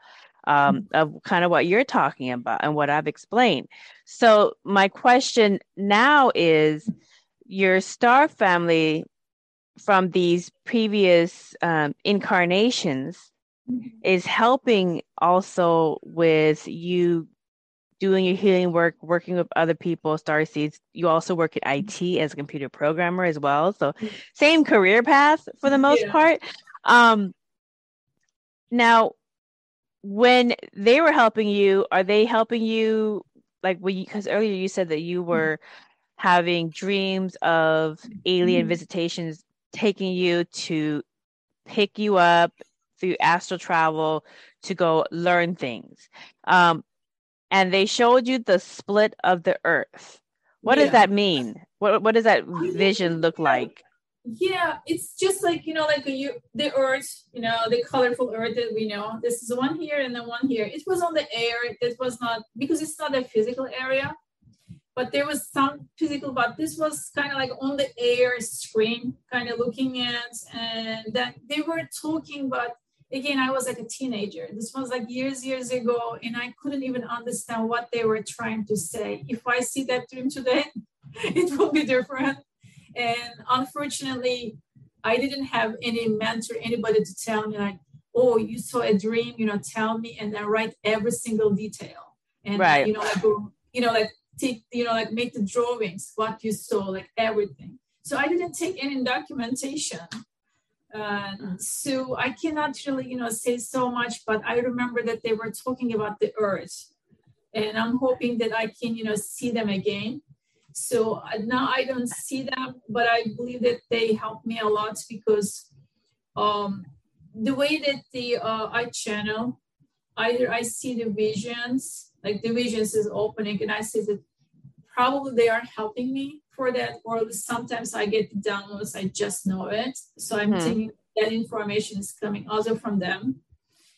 um, mm-hmm. of kind of what you're talking about and what I've explained. So, my question now is your star family from these previous um, incarnations mm-hmm. is helping also with you doing your healing work, working with other people, star seeds. You also work at IT as a computer programmer as well. So same career path for the most yeah. part. Um, now, when they were helping you, are they helping you like when you because earlier you said that you were mm-hmm. having dreams of alien mm-hmm. visitations taking you to pick you up through astral travel to go learn things. Um, and they showed you the split of the earth. What yeah. does that mean? What what does that vision look like? Yeah, it's just like you know, like you the earth, you know, the colorful earth that we know. This is one here and then one here. It was on the air. It was not because it's not a physical area, but there was some physical, but this was kind of like on the air screen, kind of looking at, and then they were talking, but again, I was like a teenager. This was like years, years ago, and I couldn't even understand what they were trying to say. If I see that dream today, it will be different. And unfortunately, I didn't have any mentor, anybody to tell me like, oh, you saw a dream, you know, tell me, and then write every single detail. And right. you know, like you know, like take, you know, like make the drawings, what you saw, like everything. So I didn't take any documentation. Uh, so I cannot really, you know, say so much, but I remember that they were talking about the earth, and I'm hoping that I can, you know, see them again. So uh, now I don't see them, but I believe that they help me a lot because um, the way that the uh, I channel, either I see the visions, like the visions is opening, and I see that probably they are helping me for that, or sometimes I get the downloads, I just know it. So I'm hmm. thinking that information is coming also from them.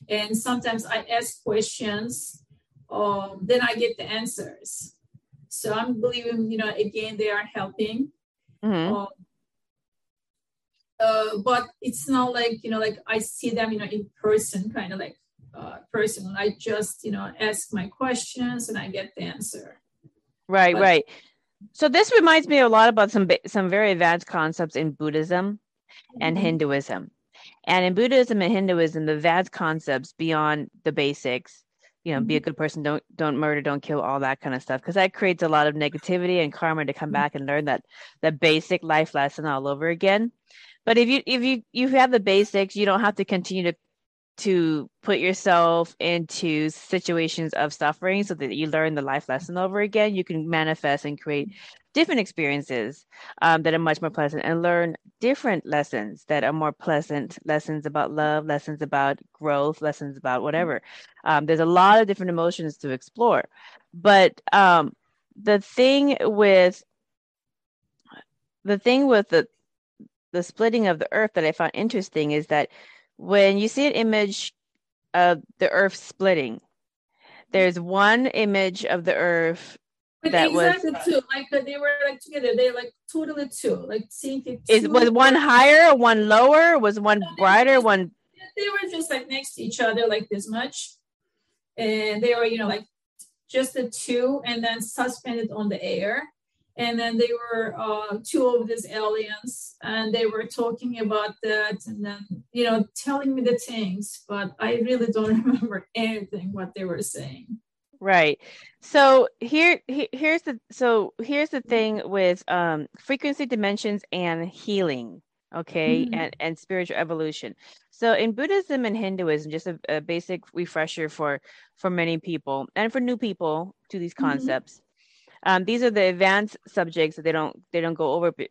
And sometimes I ask questions, um, then I get the answers. So I'm believing, you know, again, they are helping. Mm-hmm. Um, uh, but it's not like, you know, like I see them, you know, in person, kind of like uh, person. I just, you know, ask my questions and I get the answer. Right, but, right. So this reminds me a lot about some some very advanced concepts in Buddhism and mm-hmm. Hinduism. And in Buddhism and Hinduism, the advanced concepts beyond the basics, you know, mm-hmm. be a mm-hmm. good person, don't don't murder, don't kill, all that kind of stuff, because that creates a lot of negativity and karma to come mm-hmm. back and learn that that basic life lesson all over again. But if you if you you have the basics, you don't have to continue to to put yourself into situations of suffering so that you learn the life lesson over again you can manifest and create different experiences um, that are much more pleasant and learn different lessons that are more pleasant lessons about love lessons about growth lessons about whatever. Um, there's a lot of different emotions to explore. But um, the thing with the thing with the the splitting of the earth that i found interesting is that when you see an image of the earth splitting, there's one image of the earth but that exactly was two. Like uh, they were like together. They like totally two. Like seeing it. Is was one higher, one lower? Was one brighter? One. They were just like next to each other, like this much, and they were you know like just the two, and then suspended on the air and then they were uh, two of these aliens and they were talking about that and then you know telling me the things but i really don't remember anything what they were saying right so here, here's the so here's the thing with um frequency dimensions and healing okay mm-hmm. and and spiritual evolution so in buddhism and hinduism just a, a, basic refresher for for many people and for new people to these mm-hmm. concepts um, these are the advanced subjects that they don't they don't go over mm-hmm.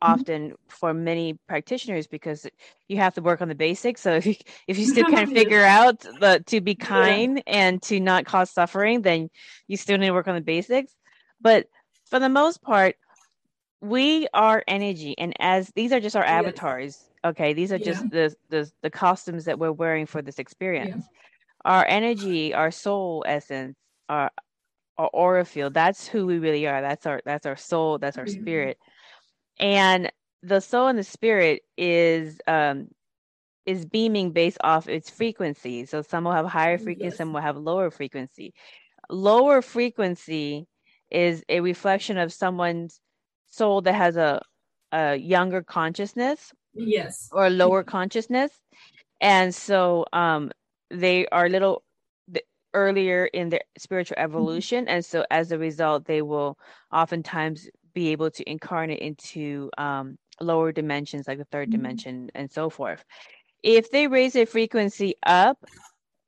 often mm-hmm. for many practitioners because you have to work on the basics. So if you, if you still can't figure out the to be kind yeah. and to not cause suffering, then you still need to work on the basics. But for the most part, we are energy, and as these are just our avatars. Okay, these are yeah. just the, the the costumes that we're wearing for this experience. Yeah. Our energy, our soul essence, our our aura field. That's who we really are. That's our that's our soul. That's our mm-hmm. spirit. And the soul and the spirit is um is beaming based off its frequency. So some will have higher frequency yes. some will have lower frequency. Lower frequency is a reflection of someone's soul that has a a younger consciousness yes. or lower consciousness. And so um they are little earlier in their spiritual mm-hmm. evolution and so as a result they will oftentimes be able to incarnate into um, lower dimensions like the 3rd mm-hmm. dimension and so forth if they raise their frequency up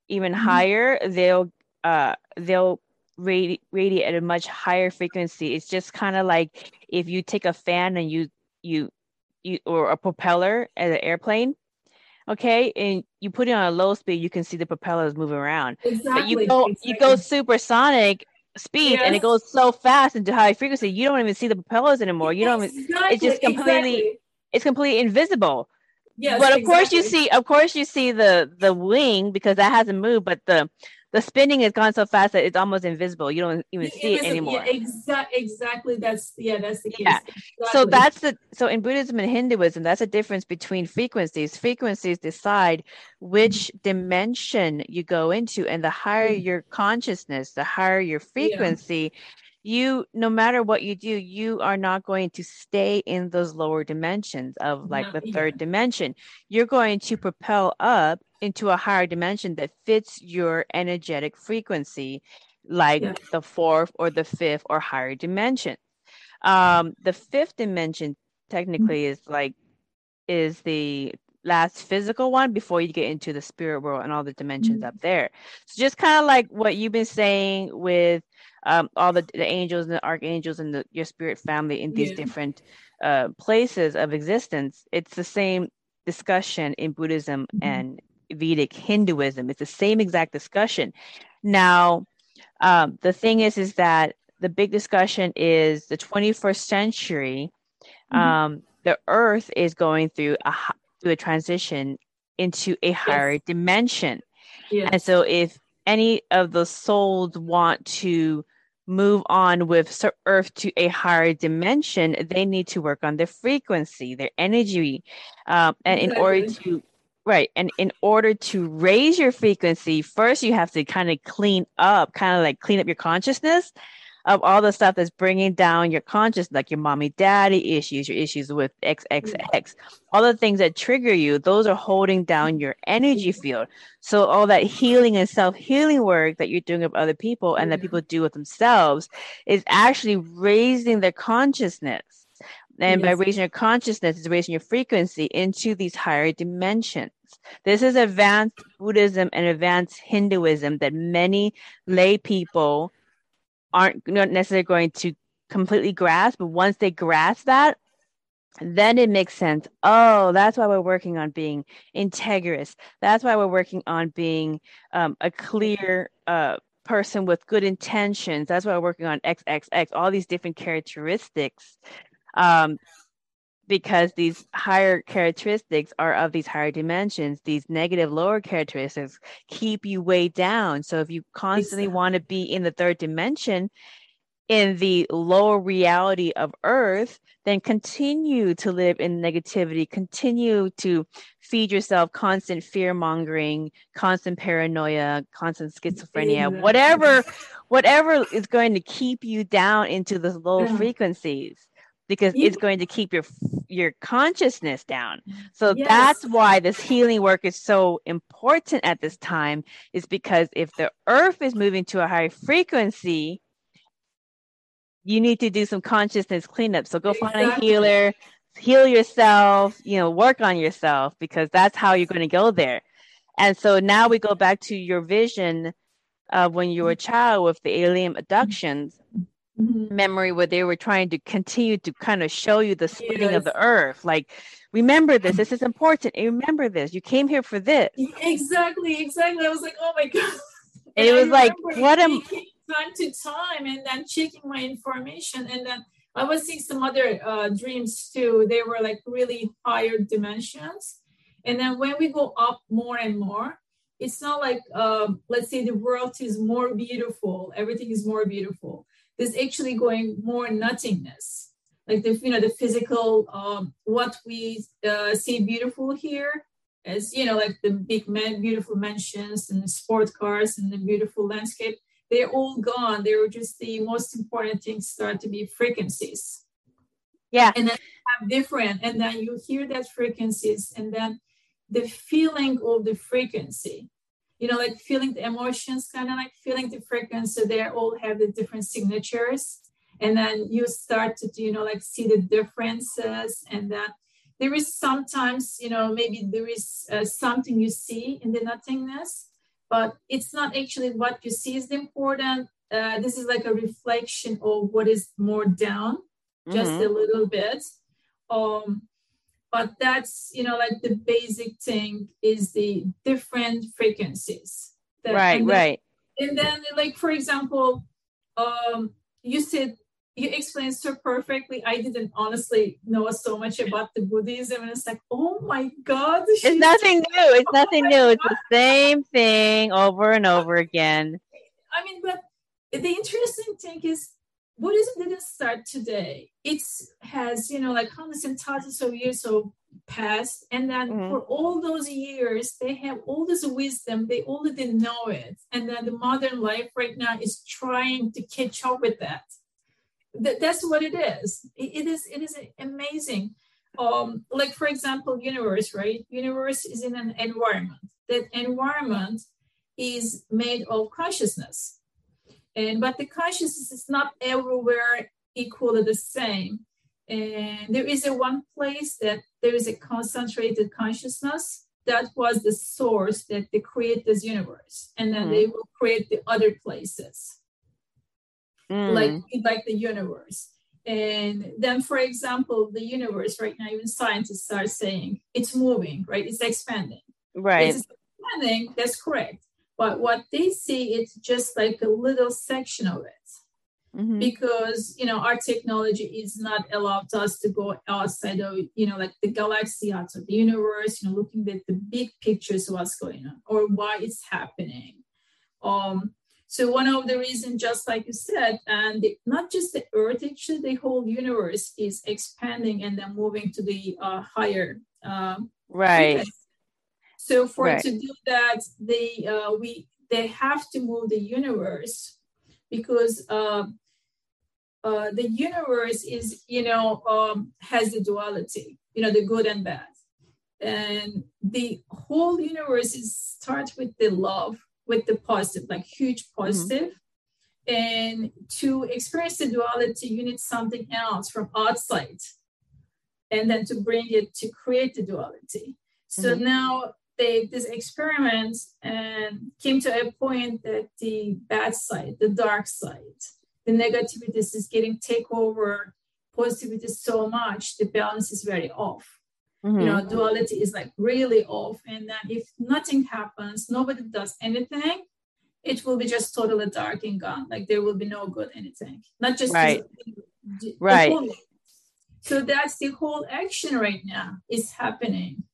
even mm-hmm. higher they'll uh, they'll radi- radiate at a much higher frequency it's just kind of like if you take a fan and you you you or a propeller at an airplane okay and you put it on a low speed you can see the propellers moving around exactly. but you go exactly. you go supersonic speed yes. and it goes so fast into high frequency you don't even see the propellers anymore you don't exactly. even, it's just completely it's completely invisible yes, but of course you see of course you see the the wing because that hasn't moved but the the spinning has gone so fast that it's almost invisible. You don't even see it anymore. Yeah, exactly. Exactly. That's yeah. That's the case. Yeah. Exactly. So that's the so in Buddhism and Hinduism, that's a difference between frequencies. Frequencies decide which dimension you go into, and the higher Mm. your consciousness, the higher your frequency. You, no matter what you do, you are not going to stay in those lower dimensions of like the yeah. third dimension. You're going to propel up into a higher dimension that fits your energetic frequency, like Yeah. the fourth or the fifth or higher dimension. Um, the fifth dimension technically is like is the last physical one before you get into the spirit world and all the dimensions Mhm. up there. So just kind of like what you've been saying with um, all the, the angels and the archangels and the, your spirit family in these Yeah. different uh, places of existence. It's the same discussion in Buddhism Mhm. and Vedic Hinduism. It's the same exact discussion. Now, um, the thing is, is that the big discussion is the 21st century. Mhm. Um, the Earth is going through a through a transition into a higher dimension, yeah. and so if any of the souls want to move on with Earth to a higher dimension, they need to work on their frequency, their energy, um, and in order to right, and in order to raise your frequency, first you have to kind of clean up, kind of like clean up your consciousness of all the stuff that's bringing down your conscious, like your mommy daddy issues, your issues with XXX, all the things that trigger you, those are holding down your energy field. So all that healing and self-healing work that you're doing with other people and that people do with themselves is actually raising their consciousness. And by raising your consciousness is raising your frequency into these higher dimensions. This is advanced Buddhism and advanced Hinduism that many lay people aren't not necessarily going to completely grasp, but once they grasp that, then it makes sense. Oh, that's why we're working on being integrous. That's why we're working on being um, a clear uh, person with good intentions. That's why we're working on XXX, all these different characteristics. Um, because these higher characteristics are of these higher dimensions, these negative lower characteristics keep you way down. So if you constantly Exactly. want to be in the third dimension, in the lower reality of earth, then continue to live in negativity, continue to feed yourself constant fear mongering, constant paranoia, constant schizophrenia, Exactly. whatever, whatever is going to keep you down into the low Yeah. frequencies because it's going to keep your your consciousness down. So Yes. that's why this healing work is so important at this time is because if the earth is moving to a higher frequency, you need to do some consciousness cleanup. So go find a healer, heal yourself, you know, work on yourself because that's how you're going to go there. And so now we go back to your vision of when you were a mm-hmm. child with the alien abductions Mhm. memory where they were trying to continue to kind of show you the splitting of the earth. Like, remember this, this is important. and Remember this. You came here for this. Exactly, exactly. I was like, oh my god. And it was like, what am- time to time and then checking my information and then I was seeing some other uh, dreams too. They were like really higher dimensions. And then when we go up more and more, it's not like um, let's say the world is more beautiful, everything is more beautiful. There's actually going more nothingness, like the you know the physical um, what we uh, see beautiful here as you know like the big man, beautiful mansions and the sport cars and the beautiful landscape. They're all gone. They were just the most important things start to be frequencies Yeah. and then have different and then you hear that frequencies and then the feeling of the frequency you know like feeling the emotions kind of like feeling the frequency they all have the different signatures and then you start to you know like see the differences and then there is sometimes you know maybe there is uh, something you see in the nothingness but it's not actually what you see is important uh, this is like a reflection of what is more down just Mhm. a little bit. Um, but that's you know like the basic thing is the different frequencies. That- right, and then, right. And then like for example, um, you said you explained so perfectly. I didn't honestly know so much about the Buddhism, and it's like, oh my god, it's nothing new. It's oh nothing new. God. It's the same thing over and over again. I mean, but the interesting thing is Buddhism didn't start today. It has, you know, like hundreds and thousands of years of past. And then mm-hmm. for all those years, they have all this wisdom. They already know it. And then the modern life right now is trying to catch up with that. that that's what it is. It, it is, it is amazing. Um, like for example, universe, right? Universe is in an environment. That environment is made of consciousness and but the consciousness is not everywhere equally the same. And there is a one place that there is a concentrated consciousness that was the source that they create this universe, and then mm. they will create the other places, mm. like like the universe. And then, for example, the universe right now, even scientists are saying it's moving, right? It's expanding. Right. It's expanding. That's correct. But what they see, it's just like a little section of it. Mm-hmm. Because you know our technology is not allowed us to go outside of you know like the galaxy, out of the universe, you know, looking at the big pictures of what's going on or why it's happening. Um, so one of the reasons, just like you said, and the, not just the Earth, actually, the whole universe is expanding and then moving to the uh, higher. Uh, right. So for right. to do that, they uh, we they have to move the universe because uh, uh, the universe is you know um, has the duality, you know the good and bad, and the whole universe is starts with the love, with the positive, like huge mm-hmm. positive. Mm-hmm. And to experience the duality, you need something else from outside, and then to bring it to create the duality. So mm-hmm. now they this experiment and came to a point that the bad side, the dark side, the negativity is getting take over positivity so much, the balance is very off. Mm-hmm. You know, duality is like really off. And then if nothing happens, nobody does anything, it will be just totally dark and gone. Like there will be no good anything. Not just right. The, right. Whole, so that's the whole action right now is happening.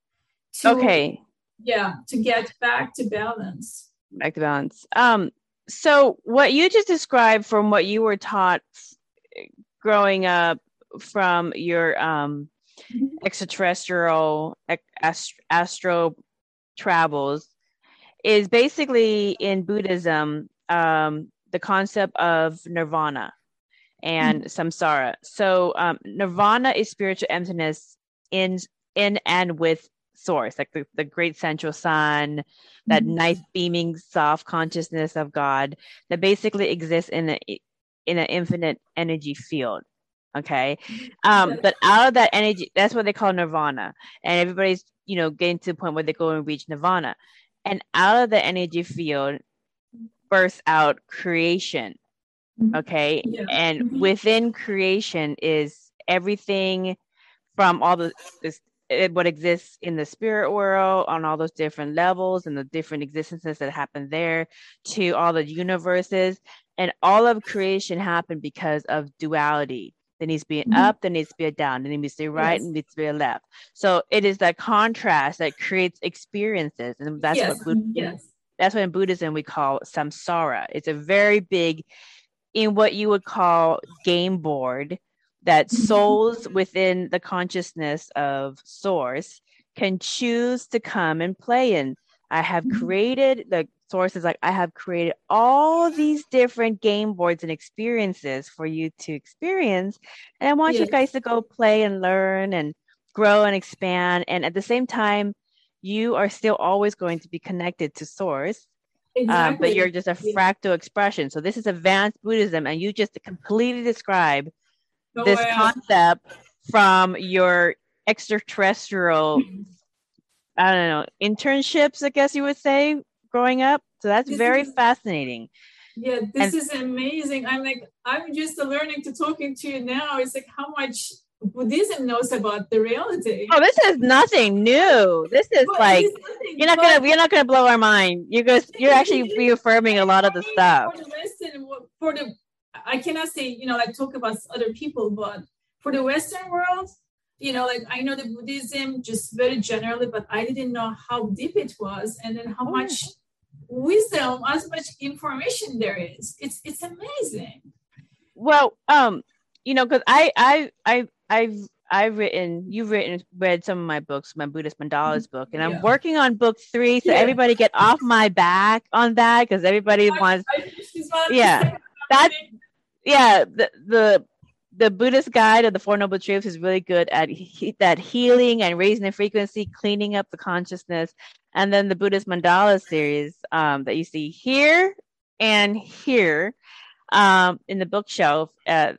To, okay yeah to get back to balance back to balance um so what you just described from what you were taught growing up from your um mm-hmm. extraterrestrial ast- astro travels is basically in buddhism um the concept of nirvana and mm-hmm. samsara so um, nirvana is spiritual emptiness in in and with source, like the, the great central sun, that mm-hmm. nice beaming soft consciousness of God that basically exists in a in an infinite energy field. Okay. Um, but out of that energy, that's what they call nirvana. And everybody's, you know, getting to the point where they go and reach nirvana. And out of the energy field bursts out creation. Mm-hmm. Okay. Yeah. And mm-hmm. within creation is everything from all the this it, what exists in the spirit world on all those different levels and the different existences that happen there to all the universes and all of creation happened because of duality there needs to be an mm-hmm. up there needs to be a down there needs to be a right yes. and needs to be a left so it is that contrast that creates experiences and that's yes. what Buddhism, yes. that's what in buddhism we call samsara it's a very big in what you would call game board that souls within the consciousness of source can choose to come and play in. I have mm-hmm. created the sources like I have created all these different game boards and experiences for you to experience. And I want yes. you guys to go play and learn and grow and expand. And at the same time, you are still always going to be connected to source. Exactly. Um, but you're just a fractal expression. So this is advanced Buddhism, and you just completely describe this concept from your extraterrestrial i don't know internships i guess you would say growing up. So that's this very is, fascinating. Yeah this and, is amazing. I'm like i'm just learning to talking to you now. It's like how much buddhism knows about the reality. Oh this is nothing new. This is but like you're not gonna you're not gonna blow our mind. You're just you're actually reaffirming a lot of the stuff. for the, lesson, for the I cannot say, you know, like talk about other people, but for the Western world, you know, like I know the Buddhism just very generally, but I didn't know how deep it was and then how oh. much wisdom, as much information there is. It's it's amazing. Well, um, you know, because I I I I've I've written, you've written, read some of my books, my Buddhist mandalas mm-hmm. book, and I'm working on book three. So yeah. everybody get off my back on that because everybody I, wants. I, yeah, that. Yeah, the the the Buddhist guide of the Four Noble Truths is really good at he, that healing and raising the frequency, cleaning up the consciousness, and then the Buddhist mandala series um, that you see here and here um, in the bookshelf. Uh,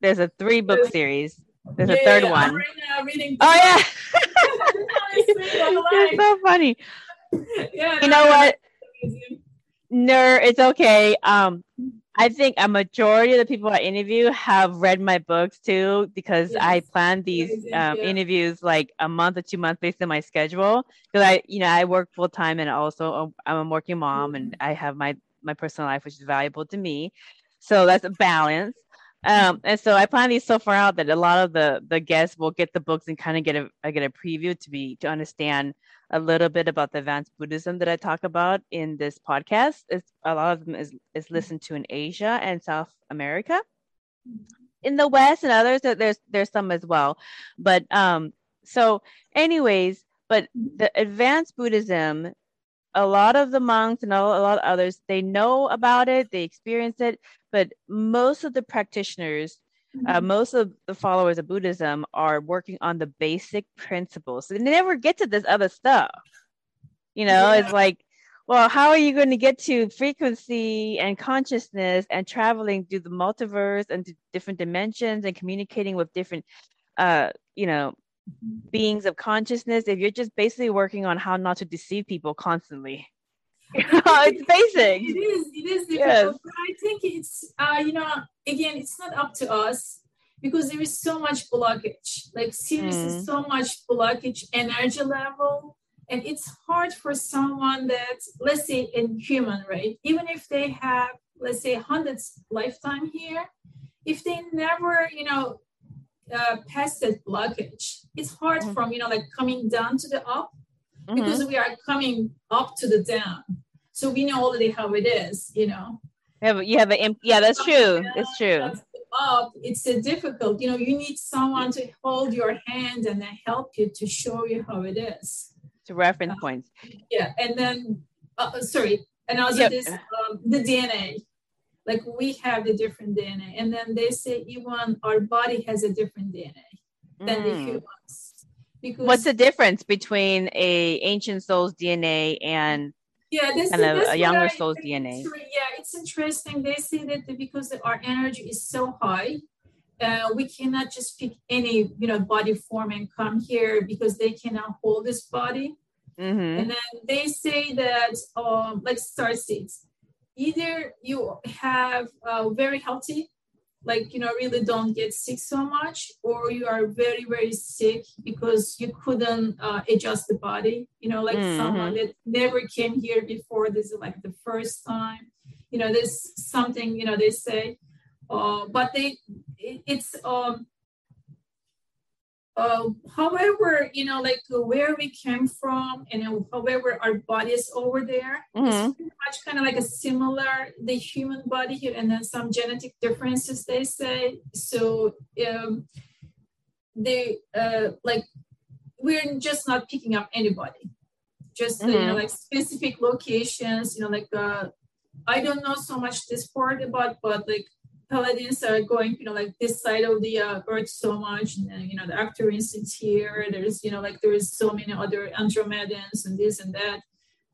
there's a three book series there's yeah, a third one. Right now reading oh yeah. it's so funny. Yeah, you know what? No, it's okay. Um, I think a majority of the people I interview have read my books too because yes. I plan these um, yeah. interviews like a month or two months based on my schedule. Because I, you know, I work full time and also um, I'm a working mom mm-hmm. and I have my my personal life, which is valuable to me. So that's a balance. Um, and so I plan these so far out that a lot of the the guests will get the books and kind of get a I get a preview to be to understand a little bit about the advanced Buddhism that I talk about in this podcast. It's, a lot of them is is listened to in Asia and South America. In the West and others, there's there's some as well. But um, so anyways, but the advanced Buddhism a lot of the monks and a lot of others they know about it they experience it but most of the practitioners mm-hmm. uh, most of the followers of buddhism are working on the basic principles so they never get to this other stuff you know yeah. it's like well how are you going to get to frequency and consciousness and traveling through the multiverse and different dimensions and communicating with different uh you know beings of consciousness if you're just basically working on how not to deceive people constantly it's basic it is it is difficult yes. but i think it's uh you know again it's not up to us because there is so much blockage like seriously mm. so much blockage energy level and it's hard for someone that let's say in human right even if they have let's say hundreds lifetime here if they never you know uh, past that blockage it's hard mm-hmm. from you know like coming down to the up mm-hmm. because we are coming up to the down so we know already how it is you know yeah you have an yeah that's true it's true up it's a difficult you know you need someone to hold your hand and then help you to show you how it is to reference uh, points yeah and then uh, sorry and also yep. this um, the dna like we have the different dna and then they say even our body has a different dna than mm. the humans. Because What's the difference between a ancient soul's DNA and yeah, this, kind of a younger I, soul's DNA? Yeah, it's interesting. They say that because our energy is so high, uh, we cannot just pick any you know body form and come here because they cannot hold this body. Mm-hmm. And then they say that um, like star seeds, either you have uh, very healthy like you know really don't get sick so much or you are very very sick because you couldn't uh, adjust the body you know like mm-hmm. someone that never came here before this is like the first time you know there's something you know they say uh, but they it, it's um uh, however, you know, like uh, where we came from, and uh, however our body is over there, mm-hmm. it's pretty much kind of like a similar the human body here, and then some genetic differences they say. So um, they uh, like we're just not picking up anybody, just mm-hmm. you know mm-hmm. like specific locations. You know, like uh, I don't know so much this part about, but like Pleiadians are going, you know, like this side of the uh, earth so much. And then, you know, the Arcturians is here. There's, you know, like there's so many other Andromedans and this and that.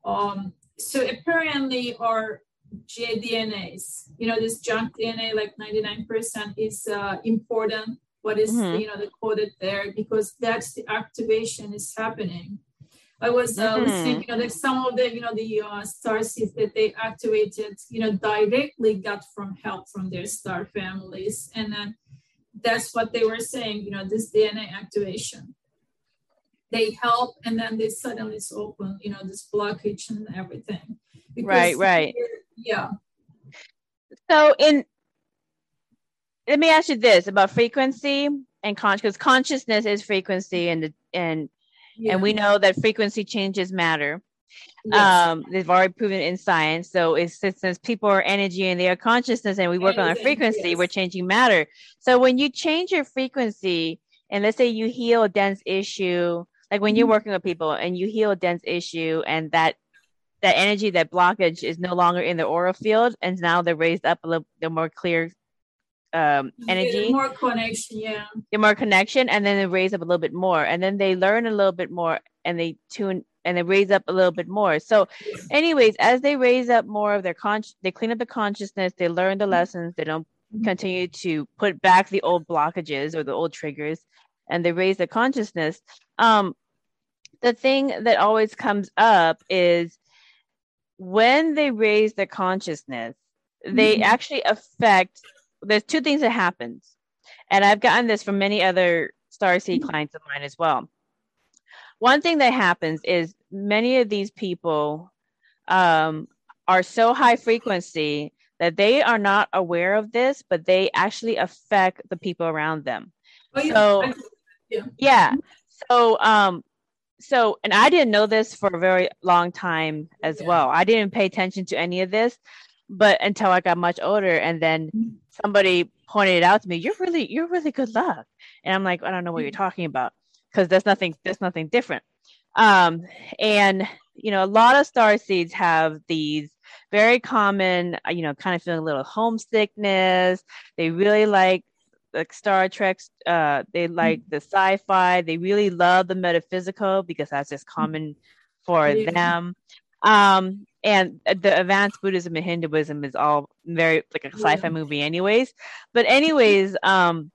Um, so apparently our JDNAs, you know, this junk DNA, like 99% is uh, important. What is, mm-hmm. you know, the coded there because that's the activation is happening. I was uh, mm-hmm. listening, you know, like some of the, you know, the uh, star seeds that they activated, you know, directly got from help from their star families. And then that's what they were saying, you know, this DNA activation. They help and then they suddenly open, you know, this blockage and everything. Because right, right. Yeah. So in let me ask you this about frequency and conscious because consciousness is frequency and the, and yeah. and we know that frequency changes matter. Yes. Um, they've already proven in science. So it's since people are energy and they are consciousness, and we work Anything, on a frequency, yes. we're changing matter. So when you change your frequency, and let's say you heal a dense issue, like when mm-hmm. you're working with people and you heal a dense issue, and that that energy, that blockage is no longer in the aura field, and now they're raised up a little, the more clear um energy. more connection yeah. Get more connection and then they raise up a little bit more. And then they learn a little bit more and they tune and they raise up a little bit more. So anyways as they raise up more of their con they clean up the consciousness they learn the lessons they don't continue to put back the old blockages or the old triggers and they raise the consciousness um the thing that always comes up is when they raise the consciousness they mm-hmm. actually affect there's two things that happens and i've gotten this from many other star seed mm-hmm. clients of mine as well one thing that happens is many of these people um, are so high frequency that they are not aware of this but they actually affect the people around them oh, yeah. so yeah. yeah so um so and i didn't know this for a very long time as yeah. well i didn't pay attention to any of this but until i got much older and then mm-hmm. Somebody pointed it out to me you're really you're really good luck and i'm like i don't know what you're mm-hmm. talking about because there's nothing there's nothing different um and you know a lot of star seeds have these very common you know kind of feeling a little homesickness they really like like Star Trek. Uh, they like the sci-fi. They really love the metaphysical because that's just common for yeah. them. Um, and the advanced Buddhism and Hinduism is all very like a sci-fi movie, anyways. But anyways, um,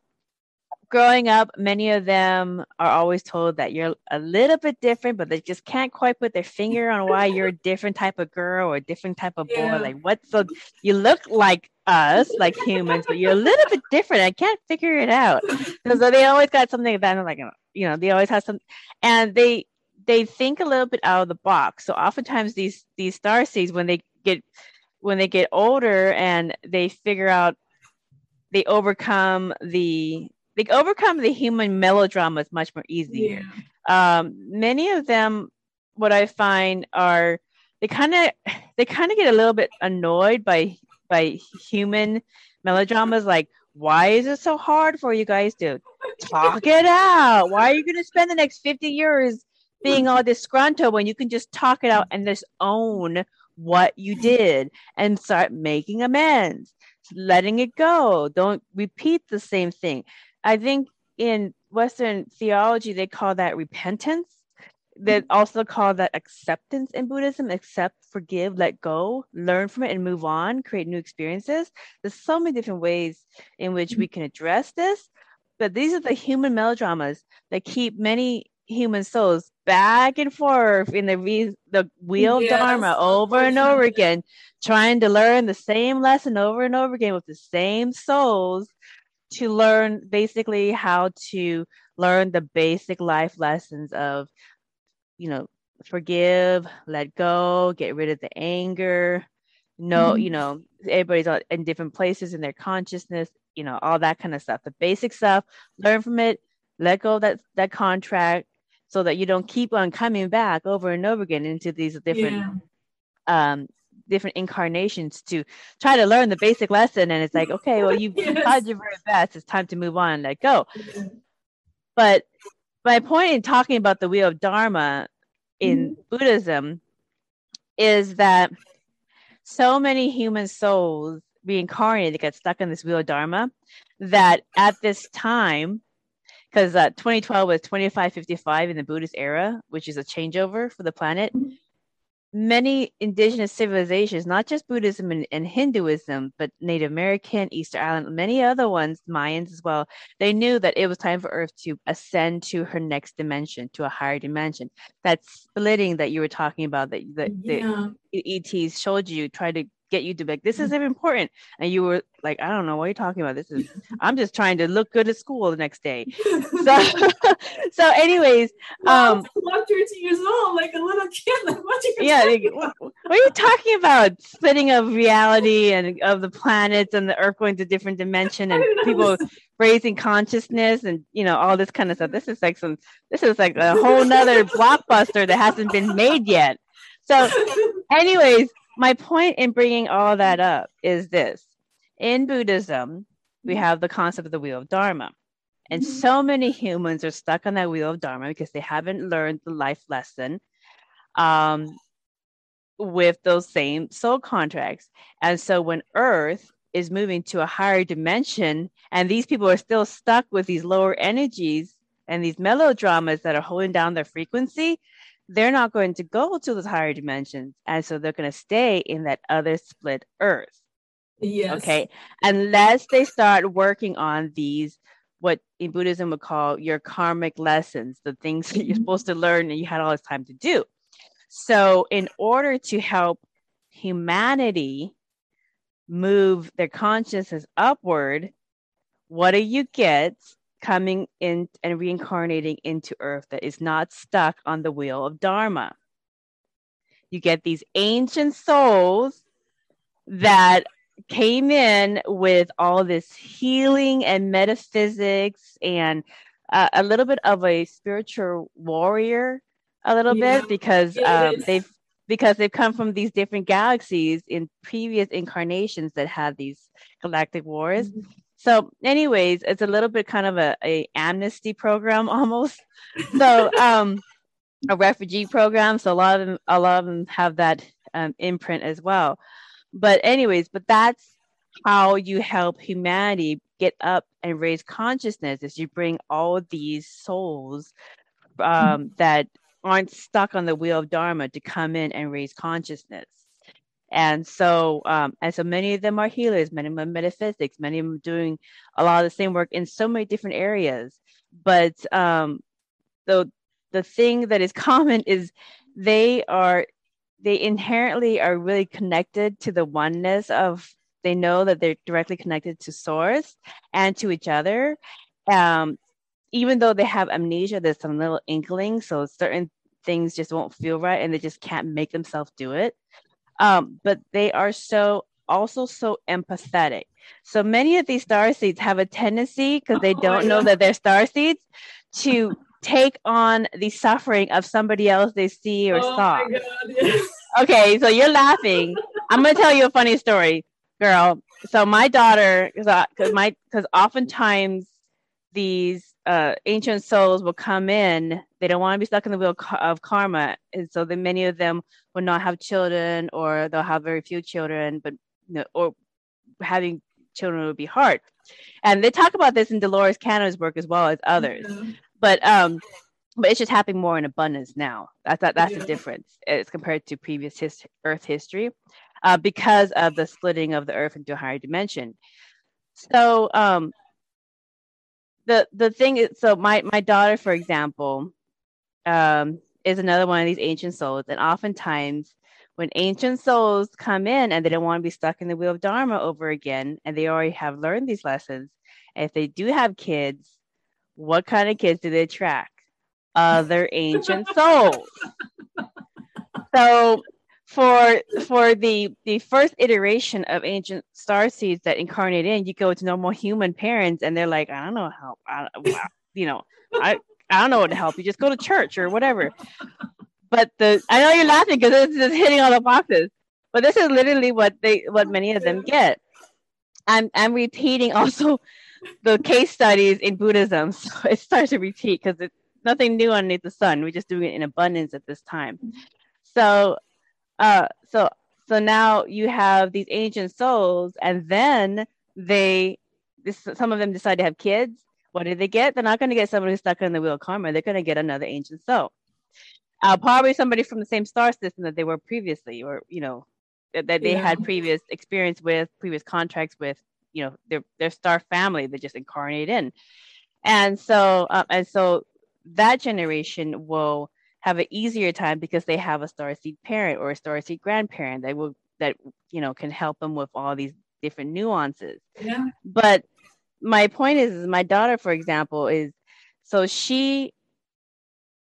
growing up, many of them are always told that you're a little bit different, but they just can't quite put their finger on why you're a different type of girl or a different type of boy. Yeah. Like, what's so you look like us, like humans, but you're a little bit different. I can't figure it out. So they always got something about like, you know, they always have some, and they they think a little bit out of the box. So oftentimes these these star seeds, when they get when they get older and they figure out they overcome the they overcome the human melodramas much more easier. Yeah. Um, many of them, what I find are they kind of they kind of get a little bit annoyed by by human melodramas like why is it so hard for you guys to talk it out why are you going to spend the next 50 years being all disgruntled when you can just talk it out and just own what you did and start making amends letting it go don't repeat the same thing I think in Western theology, they call that repentance. They also call that acceptance in Buddhism accept, forgive, let go, learn from it, and move on, create new experiences. There's so many different ways in which we can address this. But these are the human melodramas that keep many human souls back and forth in the re- the wheel yes. dharma over and over again, trying to learn the same lesson over and over again with the same souls to learn basically how to learn the basic life lessons of, you know, forgive, let go, get rid of the anger. No, mm-hmm. you know, everybody's in different places in their consciousness, you know, all that kind of stuff. The basic stuff, learn from it, let go that that contract so that you don't keep on coming back over and over again into these different yeah. um different incarnations to try to learn the basic lesson and it's like okay well you've yes. tried your very best it's time to move on and let go but my point in talking about the wheel of dharma in mm-hmm. buddhism is that so many human souls reincarnated get stuck in this wheel of dharma that at this time because uh, 2012 was 2555 in the buddhist era which is a changeover for the planet mm-hmm many indigenous civilizations, not just Buddhism and, and, Hinduism, but Native American, Easter Island, many other ones, Mayans as well, they knew that it was time for Earth to ascend to her next dimension, to a higher dimension. That splitting that you were talking about, that the, yeah. the ETs showed you, try to get you to be like, this is important. And you were like, I don't know what you're talking about. This is, I'm just trying to look good at school the next day. So, so anyways, um, well, 13 years old, like a little kid. Like, what yeah. what are you talking about? Splitting of reality and of the planets and the Earth going to different dimension and people raising consciousness and you know all this kind of stuff. This is like some. This is like a whole nother blockbuster that hasn't been made yet. So, anyways, my point in bringing all that up is this: in Buddhism, we have the concept of the wheel of Dharma. And mm-hmm. so many humans are stuck on that wheel of Dharma because they haven't learned the life lesson um, with those same soul contracts. And so when Earth is moving to a higher dimension, and these people are still stuck with these lower energies and these melodramas that are holding down their frequency, they're not going to go to those higher dimensions. And so they're going to stay in that other split Earth. Yes. Okay. Unless they start working on these, what in Buddhism would call your karmic lessons, the things that you're mm-hmm. supposed to learn and you had all this time to do. So, in order to help humanity move their consciousness upward, what do you get coming in and reincarnating into Earth that is not stuck on the wheel of Dharma? You get these ancient souls that came in with all this healing and metaphysics and uh, a little bit of a spiritual warrior a little yeah. bit because um, they've because they've come from these different galaxies in previous incarnations that had these galactic wars mm-hmm. So anyways it's a little bit kind of a, a amnesty program almost. So um a refugee program. So a lot of them a lot of them have that um, imprint as well. But anyways but that's how you help humanity get up and raise consciousness is you bring all these souls um, that aren't stuck on the wheel of dharma to come in and raise consciousness and so um, and so many of them are healers many of them are metaphysics many of them doing a lot of the same work in so many different areas. But um, the the thing that is common is they are they inherently are really connected to the oneness of they know that they're directly connected to source and to each other. Um, even though they have amnesia there's some little inkling so certain things just won't feel right and they just can't make themselves do it um, but they are so also so empathetic so many of these star seeds have a tendency because they oh don't know that they're star seeds to take on the suffering of somebody else they see or oh saw. Yes. Okay, so you're laughing. I'm gonna tell you a funny story, girl. So my daughter, because my because oftentimes these uh, ancient souls will come in. They don't want to be stuck in the wheel of karma, and so then many of them will not have children, or they'll have very few children, but you know, or having children would be hard. And they talk about this in Dolores Cannon's work as well as others. Mm-hmm. But um, but it's just happening more in abundance now. That's that, that's yeah. the difference as compared to previous his, Earth history, uh, because of the splitting of the Earth into a higher dimension. So um, the the thing is, so my my daughter, for example, um, is another one of these ancient souls, and oftentimes when ancient souls come in and they don't want to be stuck in the wheel of dharma over again, and they already have learned these lessons, if they do have kids, what kind of kids do they attract? Other ancient souls. So for for the the first iteration of ancient star seeds that incarnate in, you go to normal human parents, and they're like, I don't know how, I, you know, I I don't know what to help you. Just go to church or whatever. But the I know you're laughing because it's just hitting all the boxes. But this is literally what they what many of them get. I'm I'm repeating also the case studies in Buddhism, so it starts to repeat because it's nothing new underneath the sun. We're just doing it in abundance at this time. So uh, so so now you have these ancient souls, and then they this, some of them decide to have kids. What did they get? They're not going to get somebody stuck in the wheel of karma. They're going to get another ancient soul. Uh, probably somebody from the same star system that they were previously, or you know, that, that they yeah. had previous experience with, previous contracts with, you know, their their star family that just incarnate in, and so uh, and so that generation will have an easier time because they have a star seed parent or a star seed grandparent that will that you know can help them with all these different nuances. Yeah. But my point is, is my daughter, for example, is so she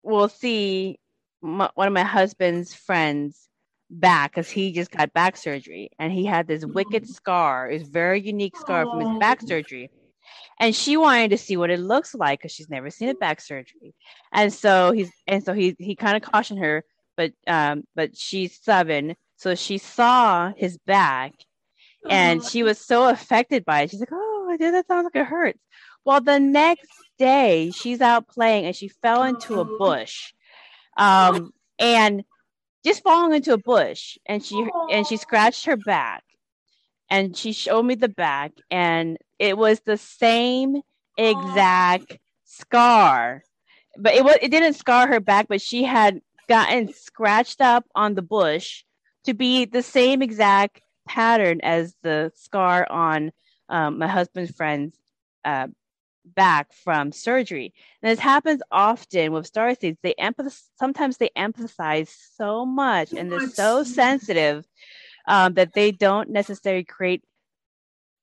will see my, one of my husband's friends back because he just got back surgery and he had this wicked mm-hmm. scar, it's very unique scar from his back surgery. And she wanted to see what it looks like because she's never seen a back surgery. And so he's and so he he kind of cautioned her, but um, but she's seven. So she saw his back and she was so affected by it. She's like, Oh, that sounds like it hurts. Well, the next day she's out playing and she fell into a bush. Um, and just falling into a bush and she and she scratched her back and she showed me the back and it was the same exact scar but it was it didn't scar her back but she had gotten scratched up on the bush to be the same exact pattern as the scar on um, my husband's friend's uh, back from surgery. And this happens often with star seeds. They empathize, sometimes they emphasize so much and they're so sensitive um, that they don't necessarily create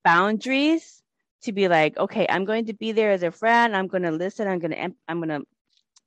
boundaries to be like, okay, I'm going to be there as a friend. I'm going to listen. I'm going to, I'm going to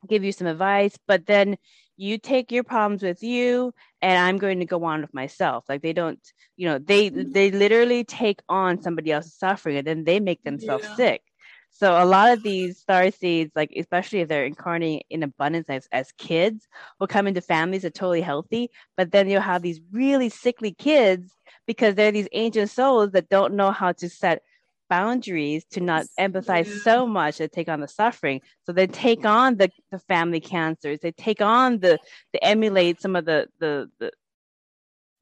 give you some advice, but then you take your problems with you and I'm going to go on with myself. Like they don't, you know, they, mm-hmm. they literally take on somebody else's suffering and then they make themselves yeah. sick. So a lot of these star seeds, like especially if they're incarnating in abundance as, as kids, will come into families that are totally healthy, but then you'll have these really sickly kids because they're these ancient souls that don't know how to set boundaries to not empathize yeah. so much to take on the suffering. So they take on the, the family cancers, they take on the they emulate some of the the the,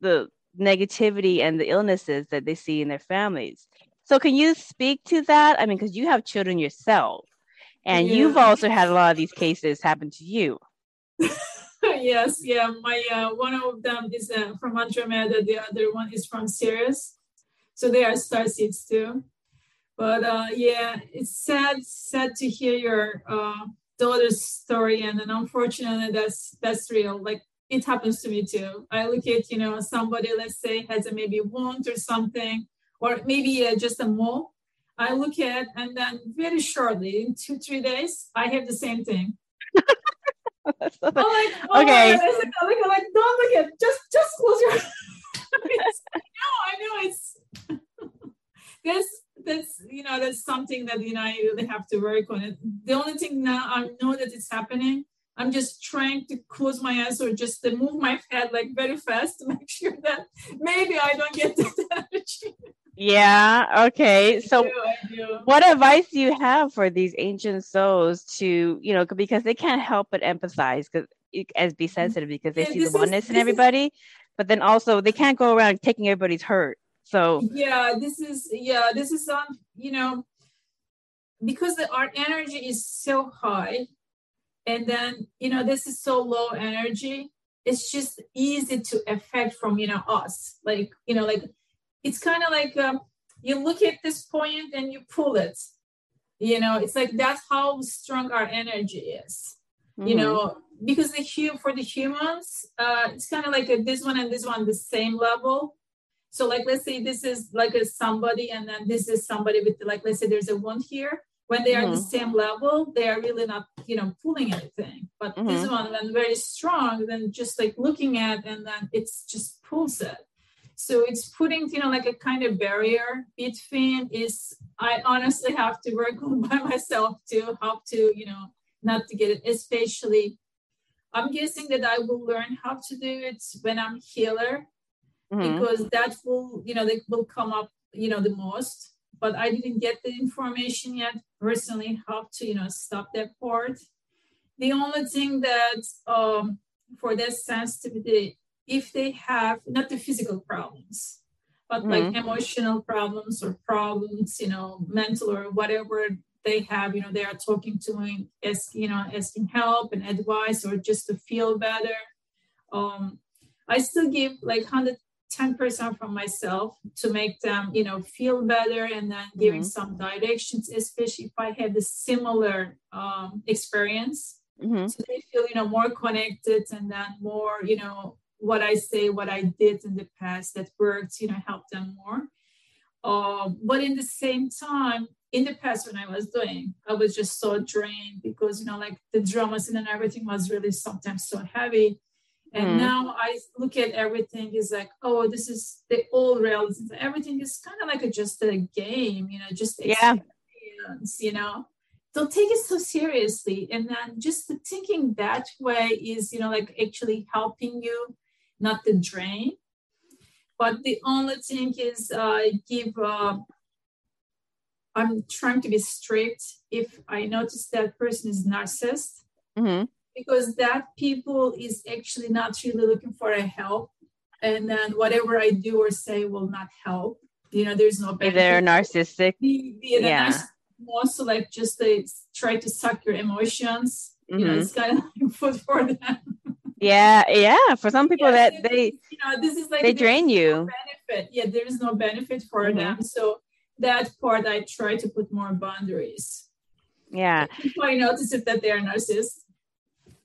the negativity and the illnesses that they see in their families. So can you speak to that? I mean, because you have children yourself, and yeah. you've also had a lot of these cases happen to you. yes, yeah. My uh, one of them is uh, from Andromeda. The other one is from Sirius. So they are star seeds too. But uh, yeah, it's sad, sad to hear your uh, daughter's story, and then unfortunately, that's that's real. Like it happens to me too. I look at you know somebody, let's say, has a maybe wound or something or maybe uh, just a mole. I look at, and then very shortly, in two, three days, I have the same thing. I'm like, oh, okay. I like, I'm like, don't look at, just, just close your eyes. no, I know it's that's that's you know that's something that you know I really have to work on it. The only thing now I know that it's happening. I'm just trying to close my eyes or just to move my head like very fast to make sure that maybe I don't get that energy. Yeah. Okay. So, I do, I do. what advice do you have for these ancient souls to, you know, because they can't help but empathize, because as be mm-hmm. sensitive because they yeah, see the oneness is, in everybody, is, but then also they can't go around taking everybody's hurt. So yeah, this is yeah, this is on um, you know, because the, our energy is so high, and then you know this is so low energy. It's just easy to affect from you know us, like you know, like it's kind of like um, you look at this point and you pull it you know it's like that's how strong our energy is mm-hmm. you know because the hue for the humans uh it's kind of like a, this one and this one the same level so like let's say this is like a somebody and then this is somebody with like let's say there's a one here when they mm-hmm. are the same level they are really not you know pulling anything but mm-hmm. this one when very strong then just like looking at and then it's just pulls it so it's putting, you know, like a kind of barrier between is I honestly have to work on by myself to how to, you know, not to get it, especially I'm guessing that I will learn how to do it when I'm healer mm-hmm. because that will, you know, they will come up, you know, the most. But I didn't get the information yet personally how to, you know, stop that part. The only thing that um, for that sensitivity if they have not the physical problems but mm-hmm. like emotional problems or problems you know mental or whatever they have you know they are talking to me as you know asking help and advice or just to feel better um i still give like 110% from myself to make them you know feel better and then giving mm-hmm. some directions especially if i have a similar um, experience mm-hmm. so they feel you know more connected and then more you know what I say, what I did in the past that worked, you know, help them more. Um, but in the same time, in the past when I was doing, I was just so drained because you know, like the drama scene and everything was really sometimes so heavy. And mm. now I look at everything is like, oh, this is the old reality. Everything is kind of like a, just a game, you know, just yeah. you know. Don't take it so seriously. And then just thinking that way is, you know, like actually helping you, not the drain. But the only thing is uh, give uh, I'm trying to be strict if I notice that person is narcissist. Mm-hmm because that people is actually not really looking for a help. And then whatever i do or say will not help. You know there's no benefit. they're narcissistic. Yeah. narcissist wants to like just they try to suck your emotions. Mm-hmm. you know it's mm-hmm. kind of like food for them. Yeah yeah. For some people yeah, that they you know this is like they drain you. no benefit. Yeah there is no benefit for mm-hmm. them. So that part i try to put more boundaries. Yeah. I notice if that they are narcissists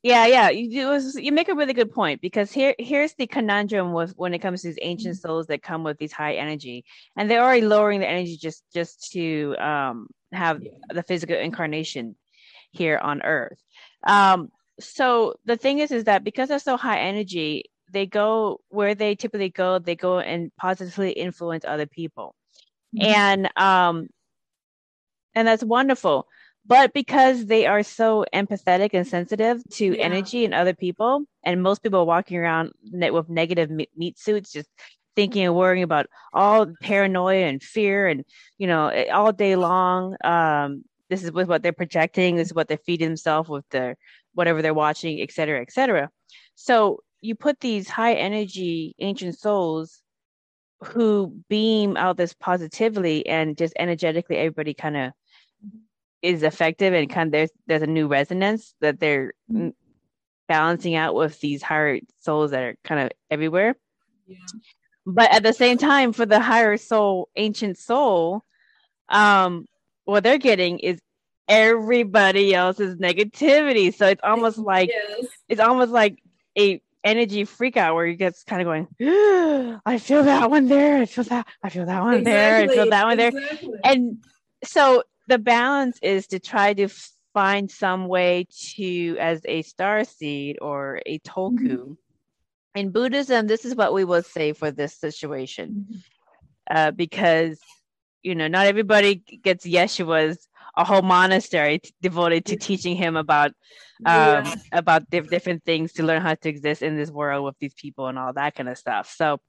yeah, yeah, you was, you make a really good point because here here's the conundrum with when it comes to these ancient mm-hmm. souls that come with these high energy, and they're already lowering the energy just just to um, have the physical incarnation here on Earth. Um, so the thing is, is that because they're so high energy, they go where they typically go. They go and positively influence other people, mm-hmm. and um, and that's wonderful but because they are so empathetic and sensitive to yeah. energy and other people and most people are walking around with negative meat suits just thinking and worrying about all paranoia and fear and you know eh, all day long um, this is with what they're projecting this is what they're feeding themselves with their whatever they're watching et cetera et cetera so you put these high energy ancient souls who beam out this positively and just energetically everybody kind of is effective and kind of there's there's a new resonance that they're balancing out with these higher souls that are kind of everywhere. Yeah. But at the same time, for the higher soul, ancient soul, um, what they're getting is everybody else's negativity. So it's almost like yes. it's almost like a energy freak out where you get kind of going, I feel that one there, I feel that, I feel that one exactly. there, I feel that one exactly. there. And so the balance is to try to find some way to, as a star seed or a tulku. Mm-hmm. In Buddhism, this is what we would say for this situation, mm-hmm. uh, because you know not everybody gets Yeshua's a whole monastery t- devoted to teaching him about um, yeah. about diff- different things to learn how to exist in this world with these people and all that kind of stuff. So,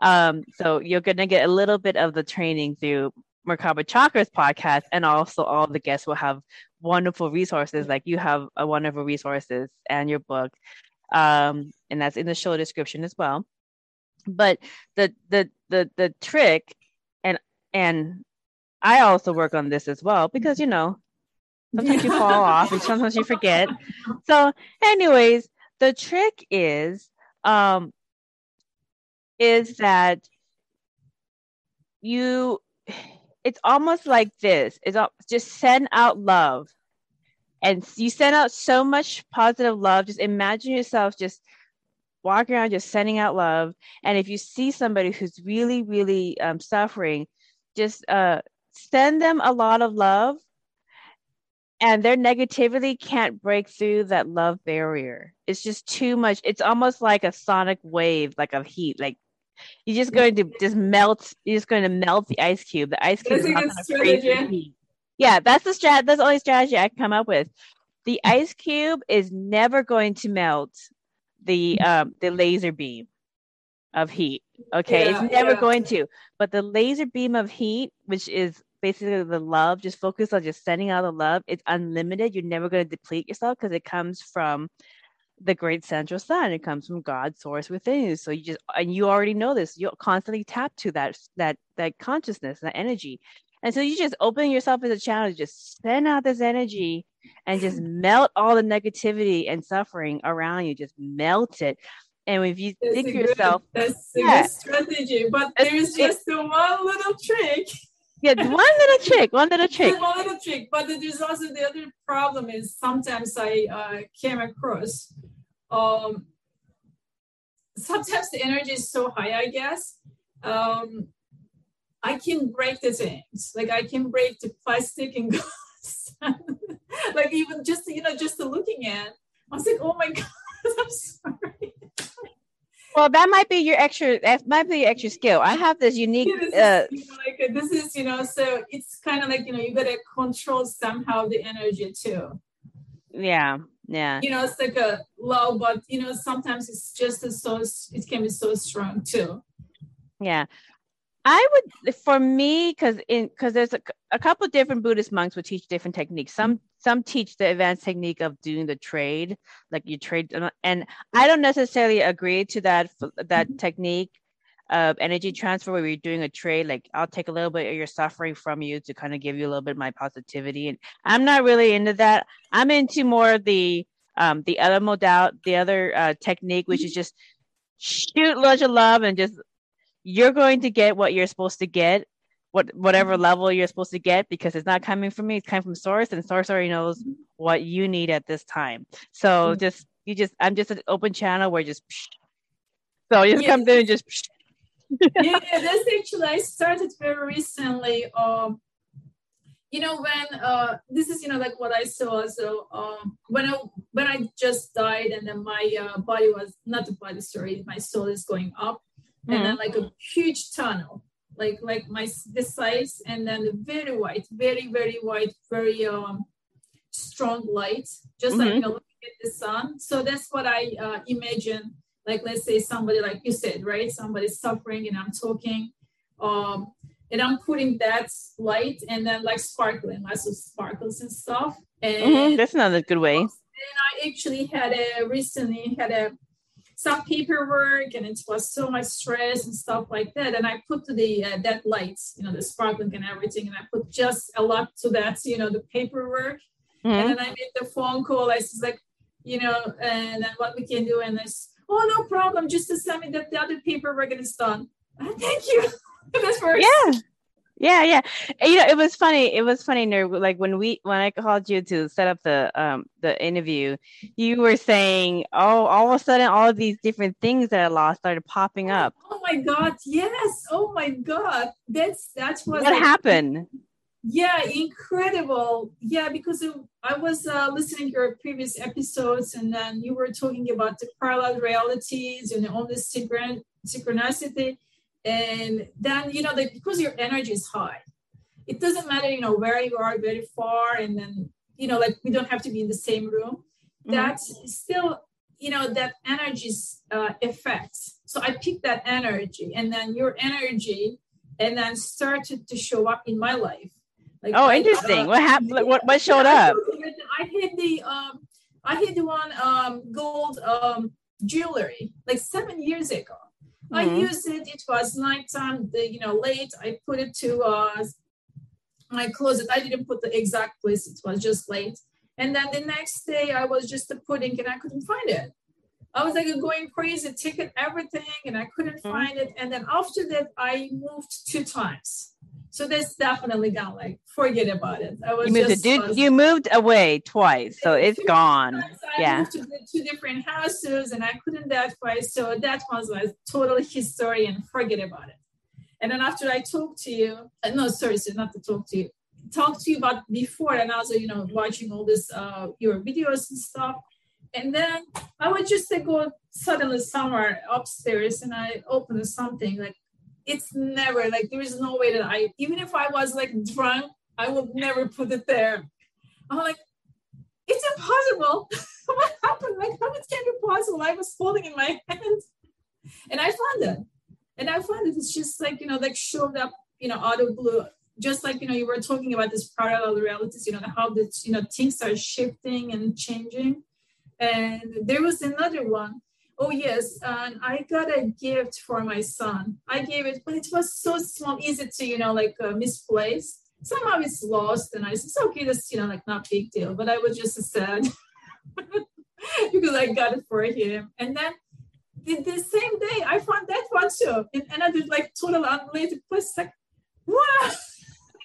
um, so you're gonna get a little bit of the training through Merkaba Chakras podcast, and also all the guests will have wonderful resources. Like you have a wonderful resources and your book, um, and that's in the show description as well. But the the the the trick, and and I also work on this as well because you know sometimes you fall off and sometimes you forget. So, anyways, the trick is um is that you it's almost like this. It's just send out love. And you send out so much positive love. Just imagine yourself just walking around just sending out love. And if you see somebody who's really really um, suffering just uh, send them a lot of love. And their negativity can't break through that love barrier. It's just too much. It's almost like a sonic wave like of heat like you're just going to just melt. You're just going to melt the ice cube. The ice cube that's is not going to freeze. Yeah, that's the strat. That's the only strategy I come up with. The ice cube is never going to melt the um, the laser beam of heat. Okay, yeah, it's never yeah. going to. But the laser beam of heat, which is basically the love, just focus on just sending out the love. It's unlimited. You're never going to deplete yourself because it comes from the great central sun it comes from god's source within you. So you just and you already know this you'll constantly tap to that that that consciousness that energy. And so you just open yourself as a channel to just send out this energy and just melt all the negativity and suffering around you just melt it. And if you that's think yourself that's a yeah, good strategy but there's just one little trick yeah, one little trick, one little trick. one little trick. But there's also the other problem is sometimes I uh, came across um, sometimes the energy is so high, I guess. Um, I can break the things. Like I can break the plastic and glass. like even just you know, just looking at, I was like, oh my god, I'm sorry. Well, that might be your extra. That might be your extra skill. I have this unique. Yeah, this, uh, is, you know, like, this is, you know, so it's kind of like you know, you gotta control somehow the energy too. Yeah, yeah. You know, it's like a low, but you know, sometimes it's just as so. It can be so strong too. Yeah, I would, for me, because in because there's a, a couple different Buddhist monks would teach different techniques. Some some teach the advanced technique of doing the trade, like you trade, and I don't necessarily agree to that that mm-hmm. technique of energy transfer where you're doing a trade. Like I'll take a little bit of your suffering from you to kind of give you a little bit of my positivity, and I'm not really into that. I'm into more the um the other modal, the other uh, technique, which is just shoot loads of love and just you're going to get what you're supposed to get what whatever mm-hmm. level you're supposed to get because it's not coming from me it's coming from source and source already knows what you need at this time so mm-hmm. just you just i'm just an open channel where just so you just come through and just yeah that's actually i started very recently um you know when uh this is you know like what i saw so um when i when i just died and then my uh, body was not the body sorry my soul is going up and then mm-hmm. like a huge tunnel like like my this size and then very white very very white very um strong light just mm-hmm. like you know looking at the sun so that's what i uh, imagine like let's say somebody like you said right somebody's suffering and i'm talking um and i'm putting that light and then like sparkling lots of sparkles and stuff and mm-hmm. that's another good way and i actually had a recently had a some paperwork and it was so much stress and stuff like that. And I put the uh, that lights, you know, the sparkling and everything, and I put just a lot to that, you know, the paperwork. Mm-hmm. And then I made the phone call. I was like, you know, and then what we can do, and this, oh no problem, just to send me that the other paperwork and it's done. thank you. That's first. Yeah. Yeah, yeah. You know, it was funny. It was funny, like when we when I called you to set up the um the interview, you were saying, "Oh, all of a sudden, all of these different things that I lost started popping up." Oh my god! Yes. Oh my god. That's that's what. What happened? Yeah, incredible. Yeah, because it, I was uh, listening to your previous episodes, and then you were talking about the parallel realities and all this synchron- synchronicity and then you know that because your energy is high it doesn't matter you know where you are very far and then you know like we don't have to be in the same room. Mm-hmm. that's still you know that energy's uh, effects. So i picked that energy and then your energy and then started to show up in my life. Like oh interesting uh, what happened what, what showed up. I hit the um i hit the one um gold um jewelry like seven years ago Mm-hmm. I used it. It was nighttime, the, you know, late. I put it to uh, my closet. I didn't put the exact place. It was just late. And then the next day, I was just a putting and I couldn't find it. I was like going crazy, ticket everything, and I couldn't mm-hmm. find it. And then after that, I moved two times. So that's definitely gone. Like, forget about it. I was you moved, just, was, you moved away twice, so it's gone. I yeah. moved to two different houses, and I couldn't that twice. So that was like total history, and forget about it. And then after I talked to you, uh, no, sorry, so not to talk to you, talk to you about before, and also you know watching all this uh your videos and stuff. And then I would just like, go suddenly somewhere upstairs, and I opened something like it's never like there is no way that I even if I was like drunk, I would never put it there. I'm like, it's impossible. what happened? Like, how it can be possible? I was holding in my hand, and I found it. And I found it. It's just like you know, like showed up, you know, out of blue. Just like you know, you were talking about this parallel realities. You know, how this you know things are shifting and changing. And there was another one oh yes and i got a gift for my son. I gave it but it was so small easy to you know like uh, misplace. Somehow it's lost and i said it's okay that's you know like not big deal but i was just sad because i got it for him. And then the, the same day i found that one too in another like total unrelated place like wow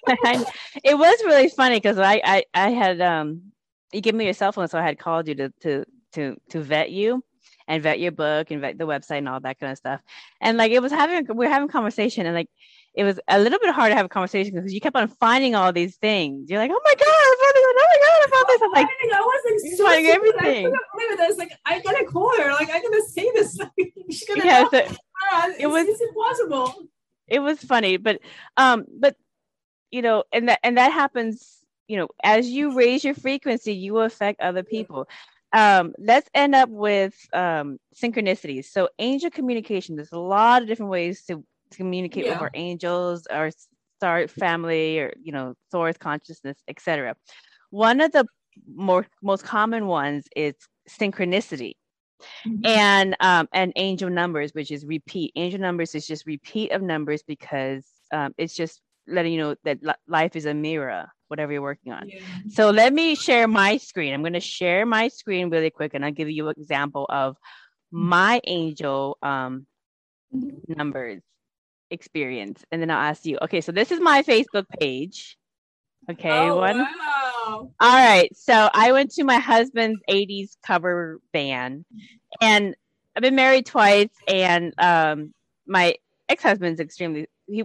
it was really funny because I, I i had um you gave me your cell phone so i had called you to to to to vet you and vet your book and vet the website and all that kind of stuff. And like it was having we are having conversation and like it was a little bit hard to have a conversation because you kept on finding all these things. You're like, oh my god, I found this! Oh my god, I found this! I'm like, I was like, finding everything. I, I was like, I gotta call her. Like, I gotta say this. She's gonna yeah, so it was it's impossible. It was funny, but um, but you know, and that and that happens. You know, as you raise your frequency, you affect other people. Um, let's end up with um, synchronicities. So, angel communication. There's a lot of different ways to, to communicate yeah. with our angels, our star family, or you know, source consciousness, etc. One of the more most common ones is synchronicity. Mm-hmm. And um, and angel numbers, which is repeat. Angel numbers is just repeat of numbers because um, it's just letting you know that life is a mirror, whatever you're working on. Yeah. So let me share my screen. I'm going to share my screen really quick, and I'll give you an example of mm-hmm. my angel um, mm-hmm. numbers experience, and then I'll ask you. Okay, so this is my Facebook page. Okay, oh, one. Wow. All right. So I went to my husband's 80s cover band and I've been married twice and um my ex-husband's extremely he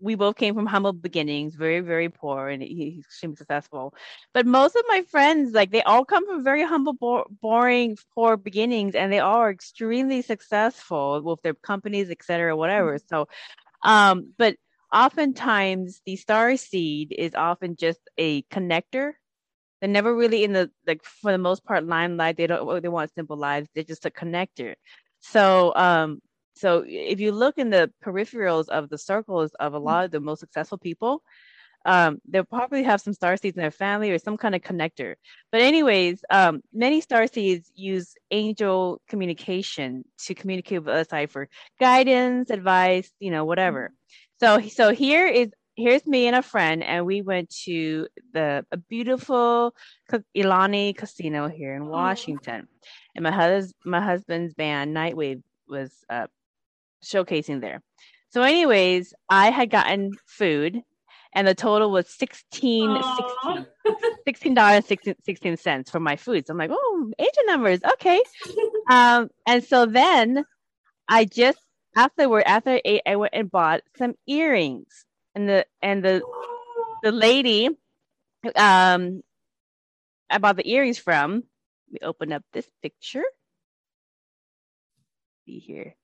we both came from humble beginnings, very, very poor, and he's extremely successful. But most of my friends, like they all come from very humble, bo- boring, poor beginnings, and they all are extremely successful with their companies, etc., whatever. Mm-hmm. So, um, but oftentimes the star seed is often just a connector. They're never really in the like for the most part limelight. They don't they want simple lives. They're just a connector. So um so if you look in the peripherals of the circles of a lot of the most successful people, um, they'll probably have some star seeds in their family or some kind of connector. But anyways, um, many star seeds use angel communication to communicate with us for guidance, advice, you know, whatever. So so here is here's me and a friend, and we went to the a beautiful Ilani Casino here in Washington, and my husband my husband's band Nightwave was uh, showcasing there. So, anyways, I had gotten food, and the total was 16 16 dollars 16, 16 cents for my food. So I'm like, oh, angel numbers, okay. um, and so then I just afterward, after I ate, I went and bought some earrings. And the and the the lady um I bought the earrings from. We open up this picture. See here.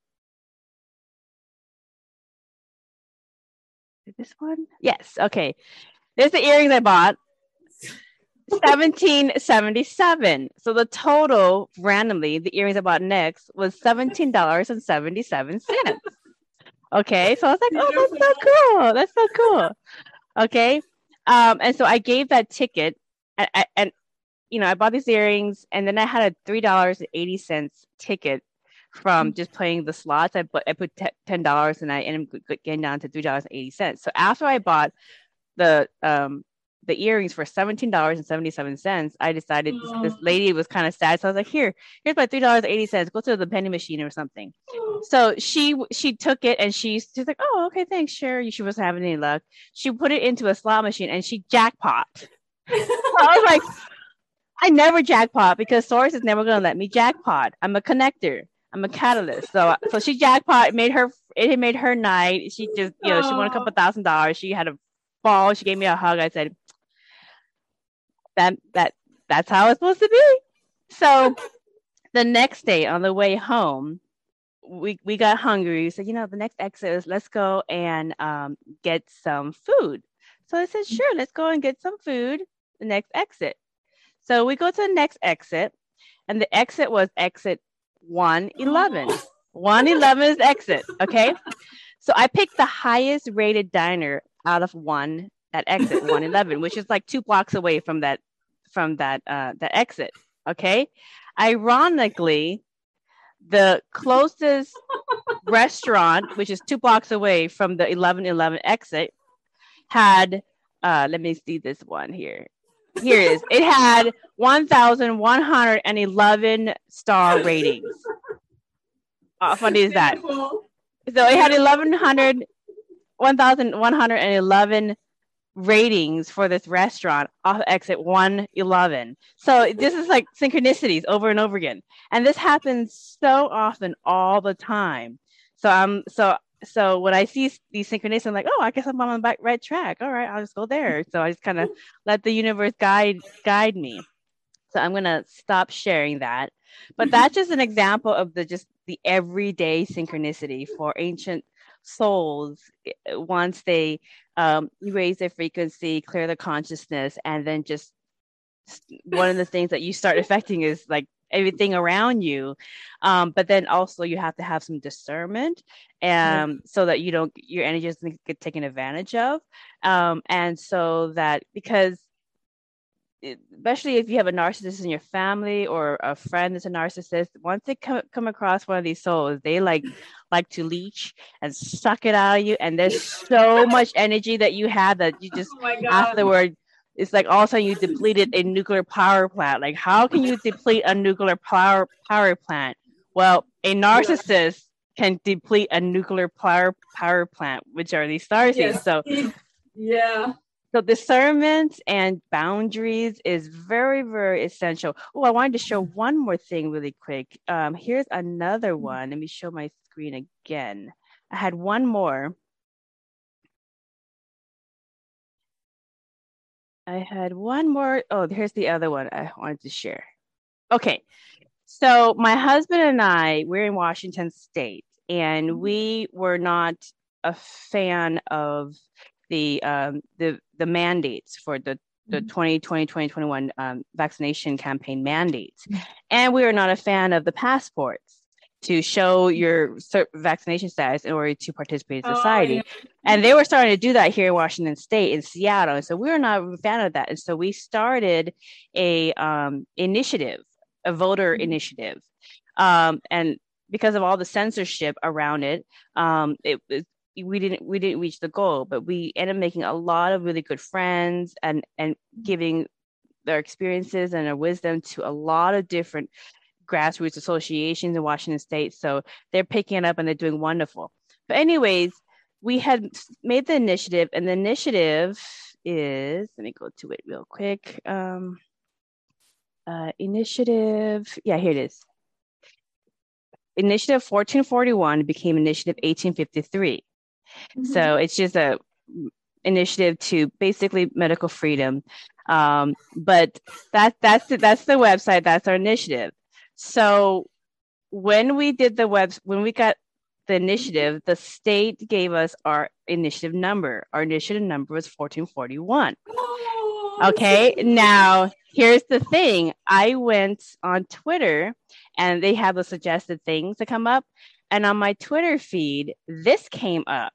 This one? Yes. Okay. There's the earrings I bought. 1777. So the total randomly, the earrings I bought next was $17.77. Okay. So I was like, oh, that's so cool. That's so cool. Okay. Um, and so I gave that ticket and, and you know, I bought these earrings and then I had a $3.80 ticket from just playing the slots. I put I put ten dollars and I ended up getting down to three dollars and eighty cents. So after I bought the um the earrings for seventeen dollars and seventy seven cents, I decided this, this, lady was kind of sad, so I was like, "Here, here's my three dollars eighty cents. Go to the penny machine or something." So she she took it and she she's like, "Oh, okay, thanks, sure." She wasn't having any luck. She put it into a slot machine and she jackpot. so I was like, "I never jackpot because Source is never going to let me jackpot. I'm a connector." I'm a catalyst. So so she jackpot made her it made her night. She just you know she won a couple thousand dollars. She had a ball. She gave me a hug. I said that that that's how it's supposed to be. So the next day on the way home, we we got hungry. So you know the next exit is let's go and um, get some food. So I said sure, let's go and get some food. The next exit. So we go to the next exit, and the exit was exit 111. 111 is exit. Okay. So I picked the highest rated diner out of one at exit 111, which is like two blocks away from that from that uh that exit. Okay. Ironically, the closest restaurant, which is two blocks away from the 1111 exit, had uh let me see this one here. Here it is. It had 1,111 star ratings. How funny is that? So it had 1,100, 1,111 ratings for this restaurant off exit 111. So this is like synchronicities over and over again. And this happens so often all the time. So I'm so so when I see these synchronicities, I'm like, oh, I guess I'm on the right track. All right, I'll just go there. So I just kind of let the universe guide guide me. So I'm gonna stop sharing that. But that's just an example of the just the everyday synchronicity for ancient souls eh, once they um, raise their frequency, clear the consciousness, and then just one of the things that you start affecting is like everything around you. Um, but then also you have to have some discernment um, yeah. so that you don't your energy doesn't get taken advantage of. Um, and so that because especially if you have a narcissist in your family or a friend that's a narcissist once they come, come across one of these souls they like like to leech and suck it out of you. And there's so much energy that you have that you just oh afterward it's like all of a sudden you depleted a nuclear power plant. Like, how can you deplete a nuclear power power plant? Well, a narcissist can deplete a nuclear power power plant, which are these stars. Yes. So, yeah. So discernment and boundaries is very, very essential. Oh, I wanted to show one more thing really quick. Um, here's another one. Let me show my screen again. I had one more. I had one more. Oh, here's the other one I wanted to share. Okay. So my husband and I, we're in Washington State, and mm-hmm. we were not a fan of the um, the the mandates for the the 2020 mm-hmm. 2021 um, vaccination campaign mandates, mm-hmm. and we were not a fan of the passports to show your vaccination status in order to participate in oh, society. Oh, yeah. And they were starting to do that here in Washington State, in Seattle. And so we were not a fan of that. And so we started a um, initiative, a voter mm-hmm. initiative. Um, and because of all the censorship around it, um, it, it we didn't we didn't reach the goal, but we ended up making a lot of really good friends and and giving their experiences and their wisdom to a lot of different grassroots associations in Washington State. So they're picking it up and they're doing wonderful. But, anyways, we had made the initiative, and the initiative is let me go to it real quick. Um, uh, initiative, yeah, here it is. Initiative 1441 became Initiative 1853. Mm-hmm. So it's just a initiative to basically medical freedom. Um, but that that's the, that's the website. That's our initiative. So when we did the web, when we got the initiative, the state gave us our initiative number. Our initiative number was 1441. Okay, now here's the thing I went on Twitter and they have the suggested things to come up. And on my Twitter feed, this came up.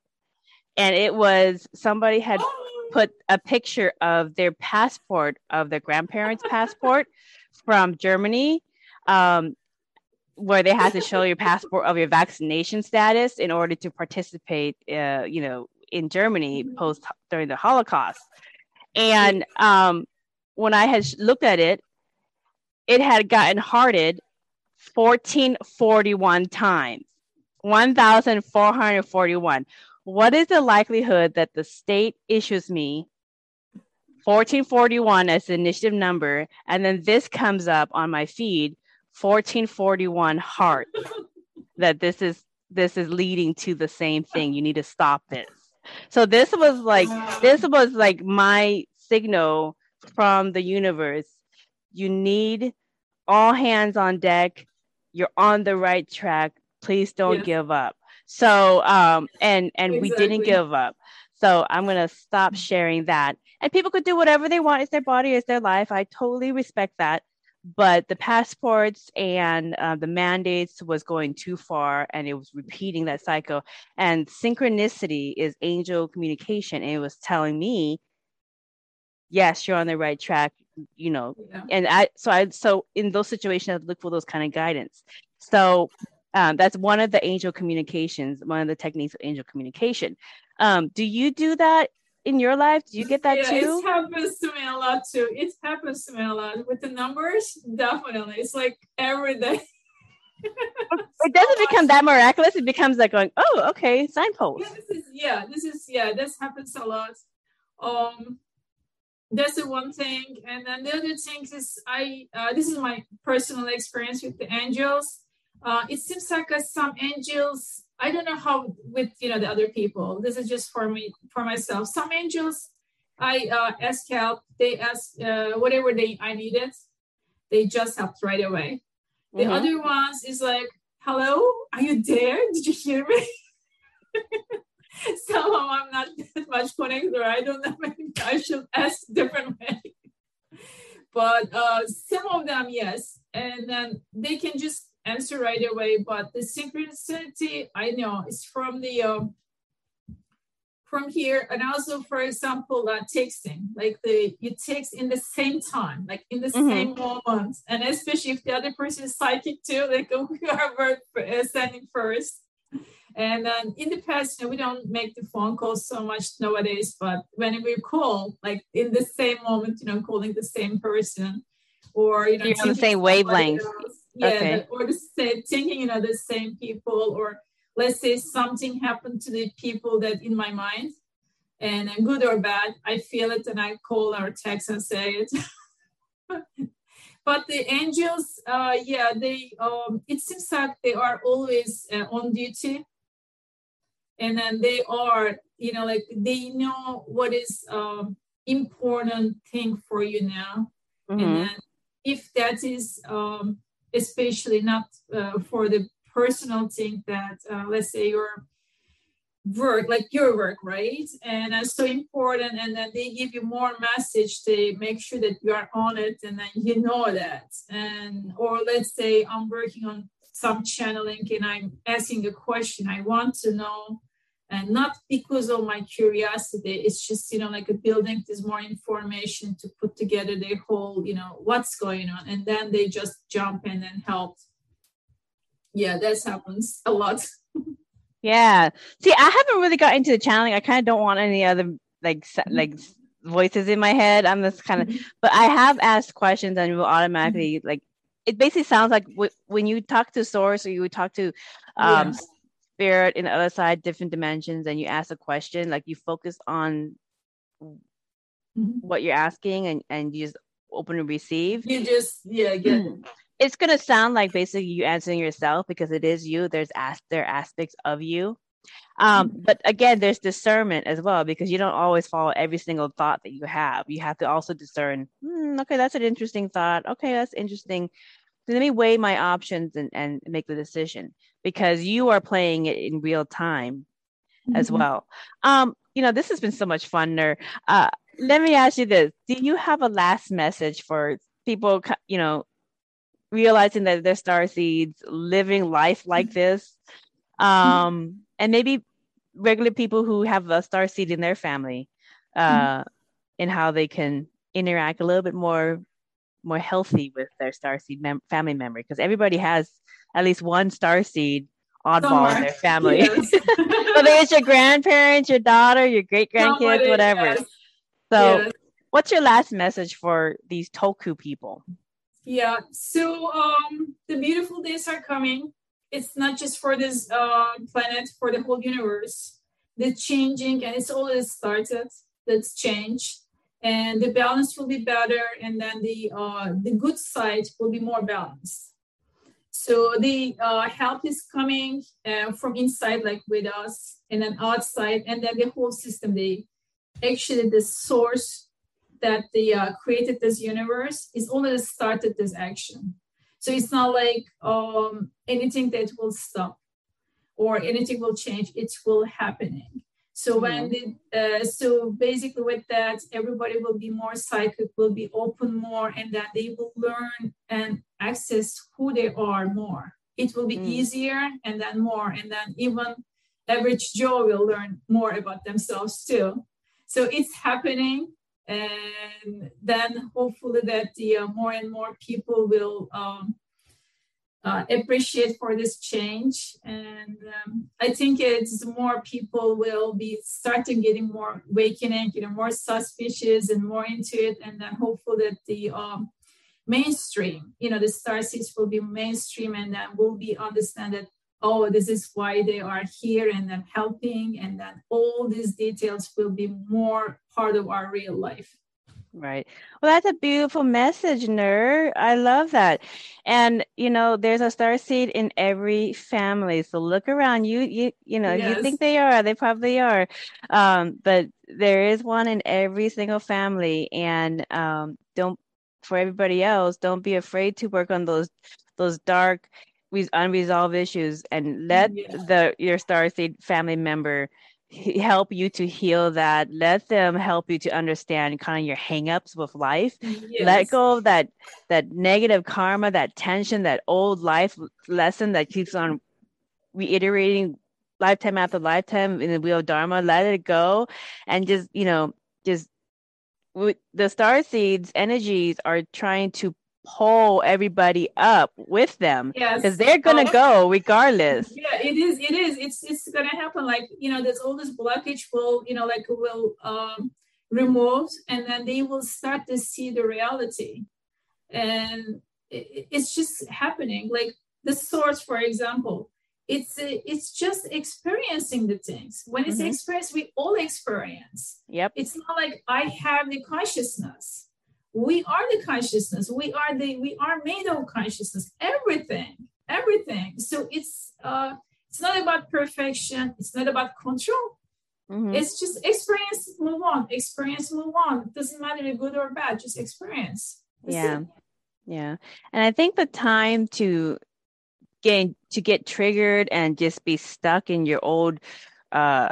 And it was somebody had put a picture of their passport, of their grandparents' passport from Germany um, where they had to show your passport of your vaccination status in order to participate, uh, you know, in Germany mm-hmm. post during the Holocaust. And um, when I had looked at it, it had gotten hearted 1441 times, 1,441. What is the likelihood that the state issues me 1441 as the initiative number, and then this comes up on my feed 1441 heart that this is this is leading to the same thing. You need to stop this. So this was like this was like my signal from the universe. You need all hands on deck. You're on the right track. Please don't yes. give up. So um and and exactly. we didn't give up. So i'm going to stop sharing that. And people could do whatever they want. It's their body. It's their life. I totally respect that but the passports and uh, the mandates was going too far and it was repeating that cycle. And synchronicity is angel communication. And it was telling me yes you're on the right track you know. Yeah. and i so i so in those situations i look for those kind of guidance. So um, that's one of the angel communications one of the techniques of angel communication. Um, do you do that in your life? Do you get that yeah, too? It happens to me a lot too. It happens to me a lot with the numbers. Definitely, it's like every day. it doesn't become that miraculous. It becomes like going, oh, okay, signpost. Yeah, this is yeah, this is yeah, this happens a lot. Um, that's the one thing, and then the other thing is I. Uh, this is my personal experience with the angels. Uh, it seems like uh, some angels I don't know how with you know the other people. This is just for me for myself. Some angels, I uh, ask help. They ask uh, whatever they I needed. They just helped right away. The mm-hmm. other ones is like hello, are you there? Did you hear me? Somehow I'm not that much connected. Or I don't know. Maybe I should ask different way. but uh, some of them, yes, and then they can just answer right away. But the synchronicity, I know, is from the um, from here, and also, for example, uh, texting, like the you text in the same time, like in the mm-hmm. same moment, and especially if the other person is psychic too, like whoever uh, sending first and then in the past, you know, we don't make the phone calls so much nowadays, but when we call, like in the same moment, you know, calling the same person, or you know, You're on the same wavelength. Yeah, okay. or the same, thinking, you know, the same people, or let's say something happened to the people that in my mind, and good or bad, I feel it, and I call or text and say it. but the angels, uh, yeah, they um, it seems like they are always uh, on duty and then they are you know like they know what is um, important thing for you now mm-hmm. and then if that is um, especially not uh, for the personal thing that uh, let's say your work like your work right? And that's so important and then they give you more message to make sure that you are on it and then you know that. And or let's say i'm working on some channeling and i'm asking a question i want to know and not because of my curiosity. It's just you know like a building there's more information to put together the whole you know what's going on. And then they just jump in and help. Yeah that happens a lot. Yeah. See i haven't really got into the channeling. I kind of don't want any other like mm-hmm. like voices in my head. I'm just kind of mm-hmm. but i have asked questions and will automatically mm-hmm. like it basically sounds like w- when you talk to source or you would talk to um spirit in the other side, different dimensions, and you ask a question, like you focus on mm-hmm. what you're asking and, and you just open and receive. You just, yeah, get mm. It's gonna sound like basically you answering yourself because it is you. There's as there are aspects of you. Um, mm-hmm. but again, there's discernment as well because you don't always follow every single thought that you have. You have to also discern, hmm, okay, that's an interesting thought. Okay, that's interesting let me weigh my options and, and make the decision because you are playing it in real time mm-hmm. as well. Um, you know, this has been so much funner. Uh, let me ask you this: Do you have a last message for people? You know, realizing that they're star seeds, living life like mm-hmm. this, um, and maybe regular people who have a star seed in their family, uh, mm-hmm. and how they can interact a little bit more more healthy with their starseed mem- family memory because everybody has at least one starseed oddball in their family. Yes. Whether it's your grandparents, your daughter, your great grandkids, whatever. Yes. So, yes. what's your last message for these tulku people? Yeah. So, um, the beautiful days are coming. It's not just for this uh, planet, for the whole universe. The changing, and it's always started. That's change and the balance will be better and then the uh, the good side will be more balanced. So the uh, help is coming uh, from inside like with us and then outside and then the whole system the actually the source that they uh, created this universe is only started this action. So it's not like um, anything that will stop or anything will change. It will happening so when mm-hmm. the, uh, so basically with that, everybody will be more psychic, will be open more, and that they will learn and access who they are more. It will be mm. easier, and then more, and then even average Joe will learn more about themselves too. So it's happening, and then hopefully that the uh, more and more people will um, uh, appreciate for this change. And um, I think it's more people will be starting getting more awakening, you know, more suspicious and more into it. And then hopeful that the um, mainstream, you know, the star seeds will be mainstream and then will be understand that, oh, this is why they are here and then helping. And then all these details will be more part of our real life. Right. Well, that's a beautiful message, Nur. I love that. And you know, there's a star seed in every family. So look around. You you you know, yes. you think they are, they probably are. Um, but there is one in every single family. And um, don't for everybody else, don't be afraid to work on those those dark unresolved issues and let Yeah. the your star seed family member help you to heal that. Let them help you to understand kind of your hangups with life. Let go of that that negative karma that tension that old life lesson that keeps on reiterating lifetime after lifetime in the wheel of dharma. Let it go and just you know just the star seeds energies are trying to pull everybody up with them Yes. because they're gonna Oh, go regardless. Yeah it is it is. It's it's gonna happen. Like you know there's all this blockage will you know like will um remove and then they will start to see the reality. And it, it's just happening. Like the source for example it's it's just experiencing the things. When it's Mhm. experienced we all experience. Yep. It's not like i have the consciousness we are the consciousness. We are the we are made of consciousness. Everything everything. So it's uh it's not about perfection. It's not about control. Mhm. it's just experience move on. Experience move on. Doesn't matter if good or bad. Just experience. That's yeah. it. yeah. And i think the time to get to get triggered and just be stuck in your old uh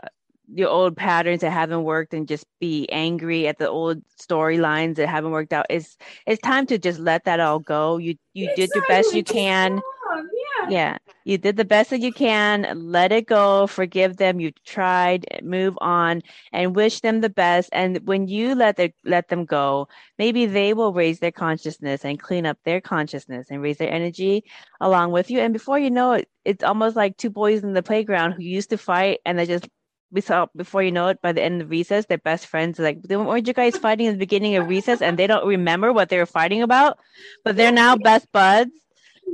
your old patterns that haven't worked and just be angry at the old storylines that haven't worked out. It's it's time to just let that all go. You you did the best you can. yeah. Yeah you did the best that you can. Let it go. Forgive them. You tried. Move on and wish them the best. And when you let the, let them go maybe they will raise their consciousness and clean up their consciousness and raise their energy along with you. And before you know it it's almost like two boys in the playground who used to fight and they just before before you know it by the end of recess they're best friends like weren't you guys fighting in the beginning of recess? And they don't remember what they were fighting about but they're now best buds.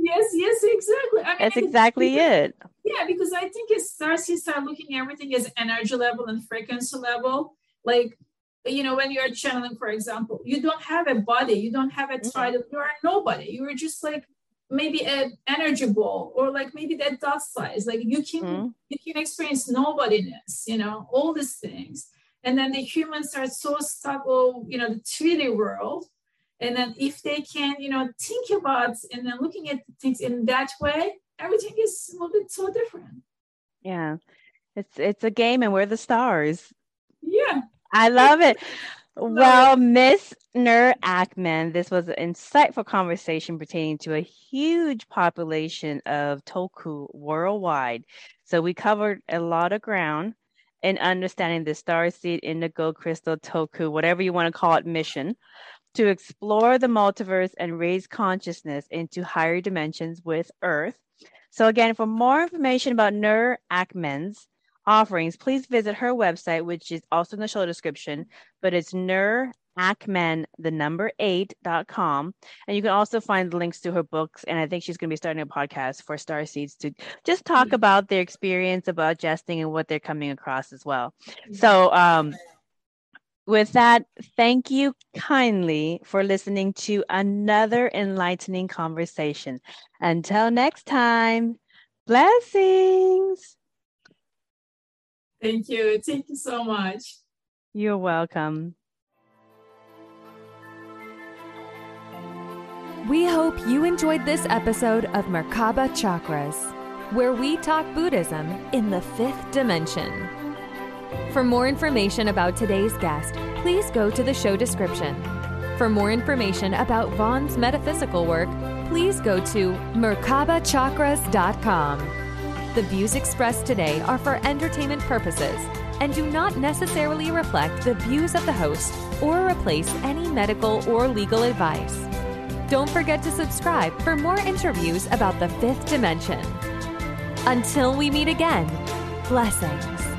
Yes yes exactly. I mean, that's exactly it. Yeah, because I think it starts you start looking at everything as energy level and frequency level. Like, you know, when you're channeling, for example, you don't have a body, you don't have a title, you are nobody. You are just like maybe an energy ball or like maybe that dust size. Like you can Mhm. you can experience nobodiness, you know, all these things. And then the humans are so stuck, oh, you know, the 3D world. And then if they can, you know, think about and then looking at things in that way, everything is a little bit so different. Yeah. It's it's a game and we're the stars. Yeah. I love it. Well, Miss Nur Ackman, this was an insightful conversation pertaining to a huge population of tulku worldwide. So we covered a lot of ground in understanding the star starseed indigo crystal tulku, whatever you want to call it, mission to explore the multiverse and raise consciousness into higher dimensions with Earth. So again, for more information about Nur Ackman's offerings, please visit her website, which is also in the show description, but it's Nur Ackman, the number eight dot com. And you can also find the links to her books. And I think she's going to be starting a podcast for Star Seeds to just talk Yeah. about their experience about jesting and what they're coming across as well. So, um, with that, thank you kindly for listening to another enlightening conversation. Until next time, blessings. Thank you. Thank you so much. You're welcome. We hope you enjoyed this episode of Merkaba Chakras, where we talk Buddhism in the fifth dimension. For more information about today's guest, please go to the show description. For more information about Vaughn's metaphysical work, please go to merkabachakras.com. The views expressed today are for entertainment purposes and do not necessarily reflect the views of the host or replace any medical or legal advice. Don't forget to subscribe for more interviews about the fifth dimension. Until we meet again, blessings.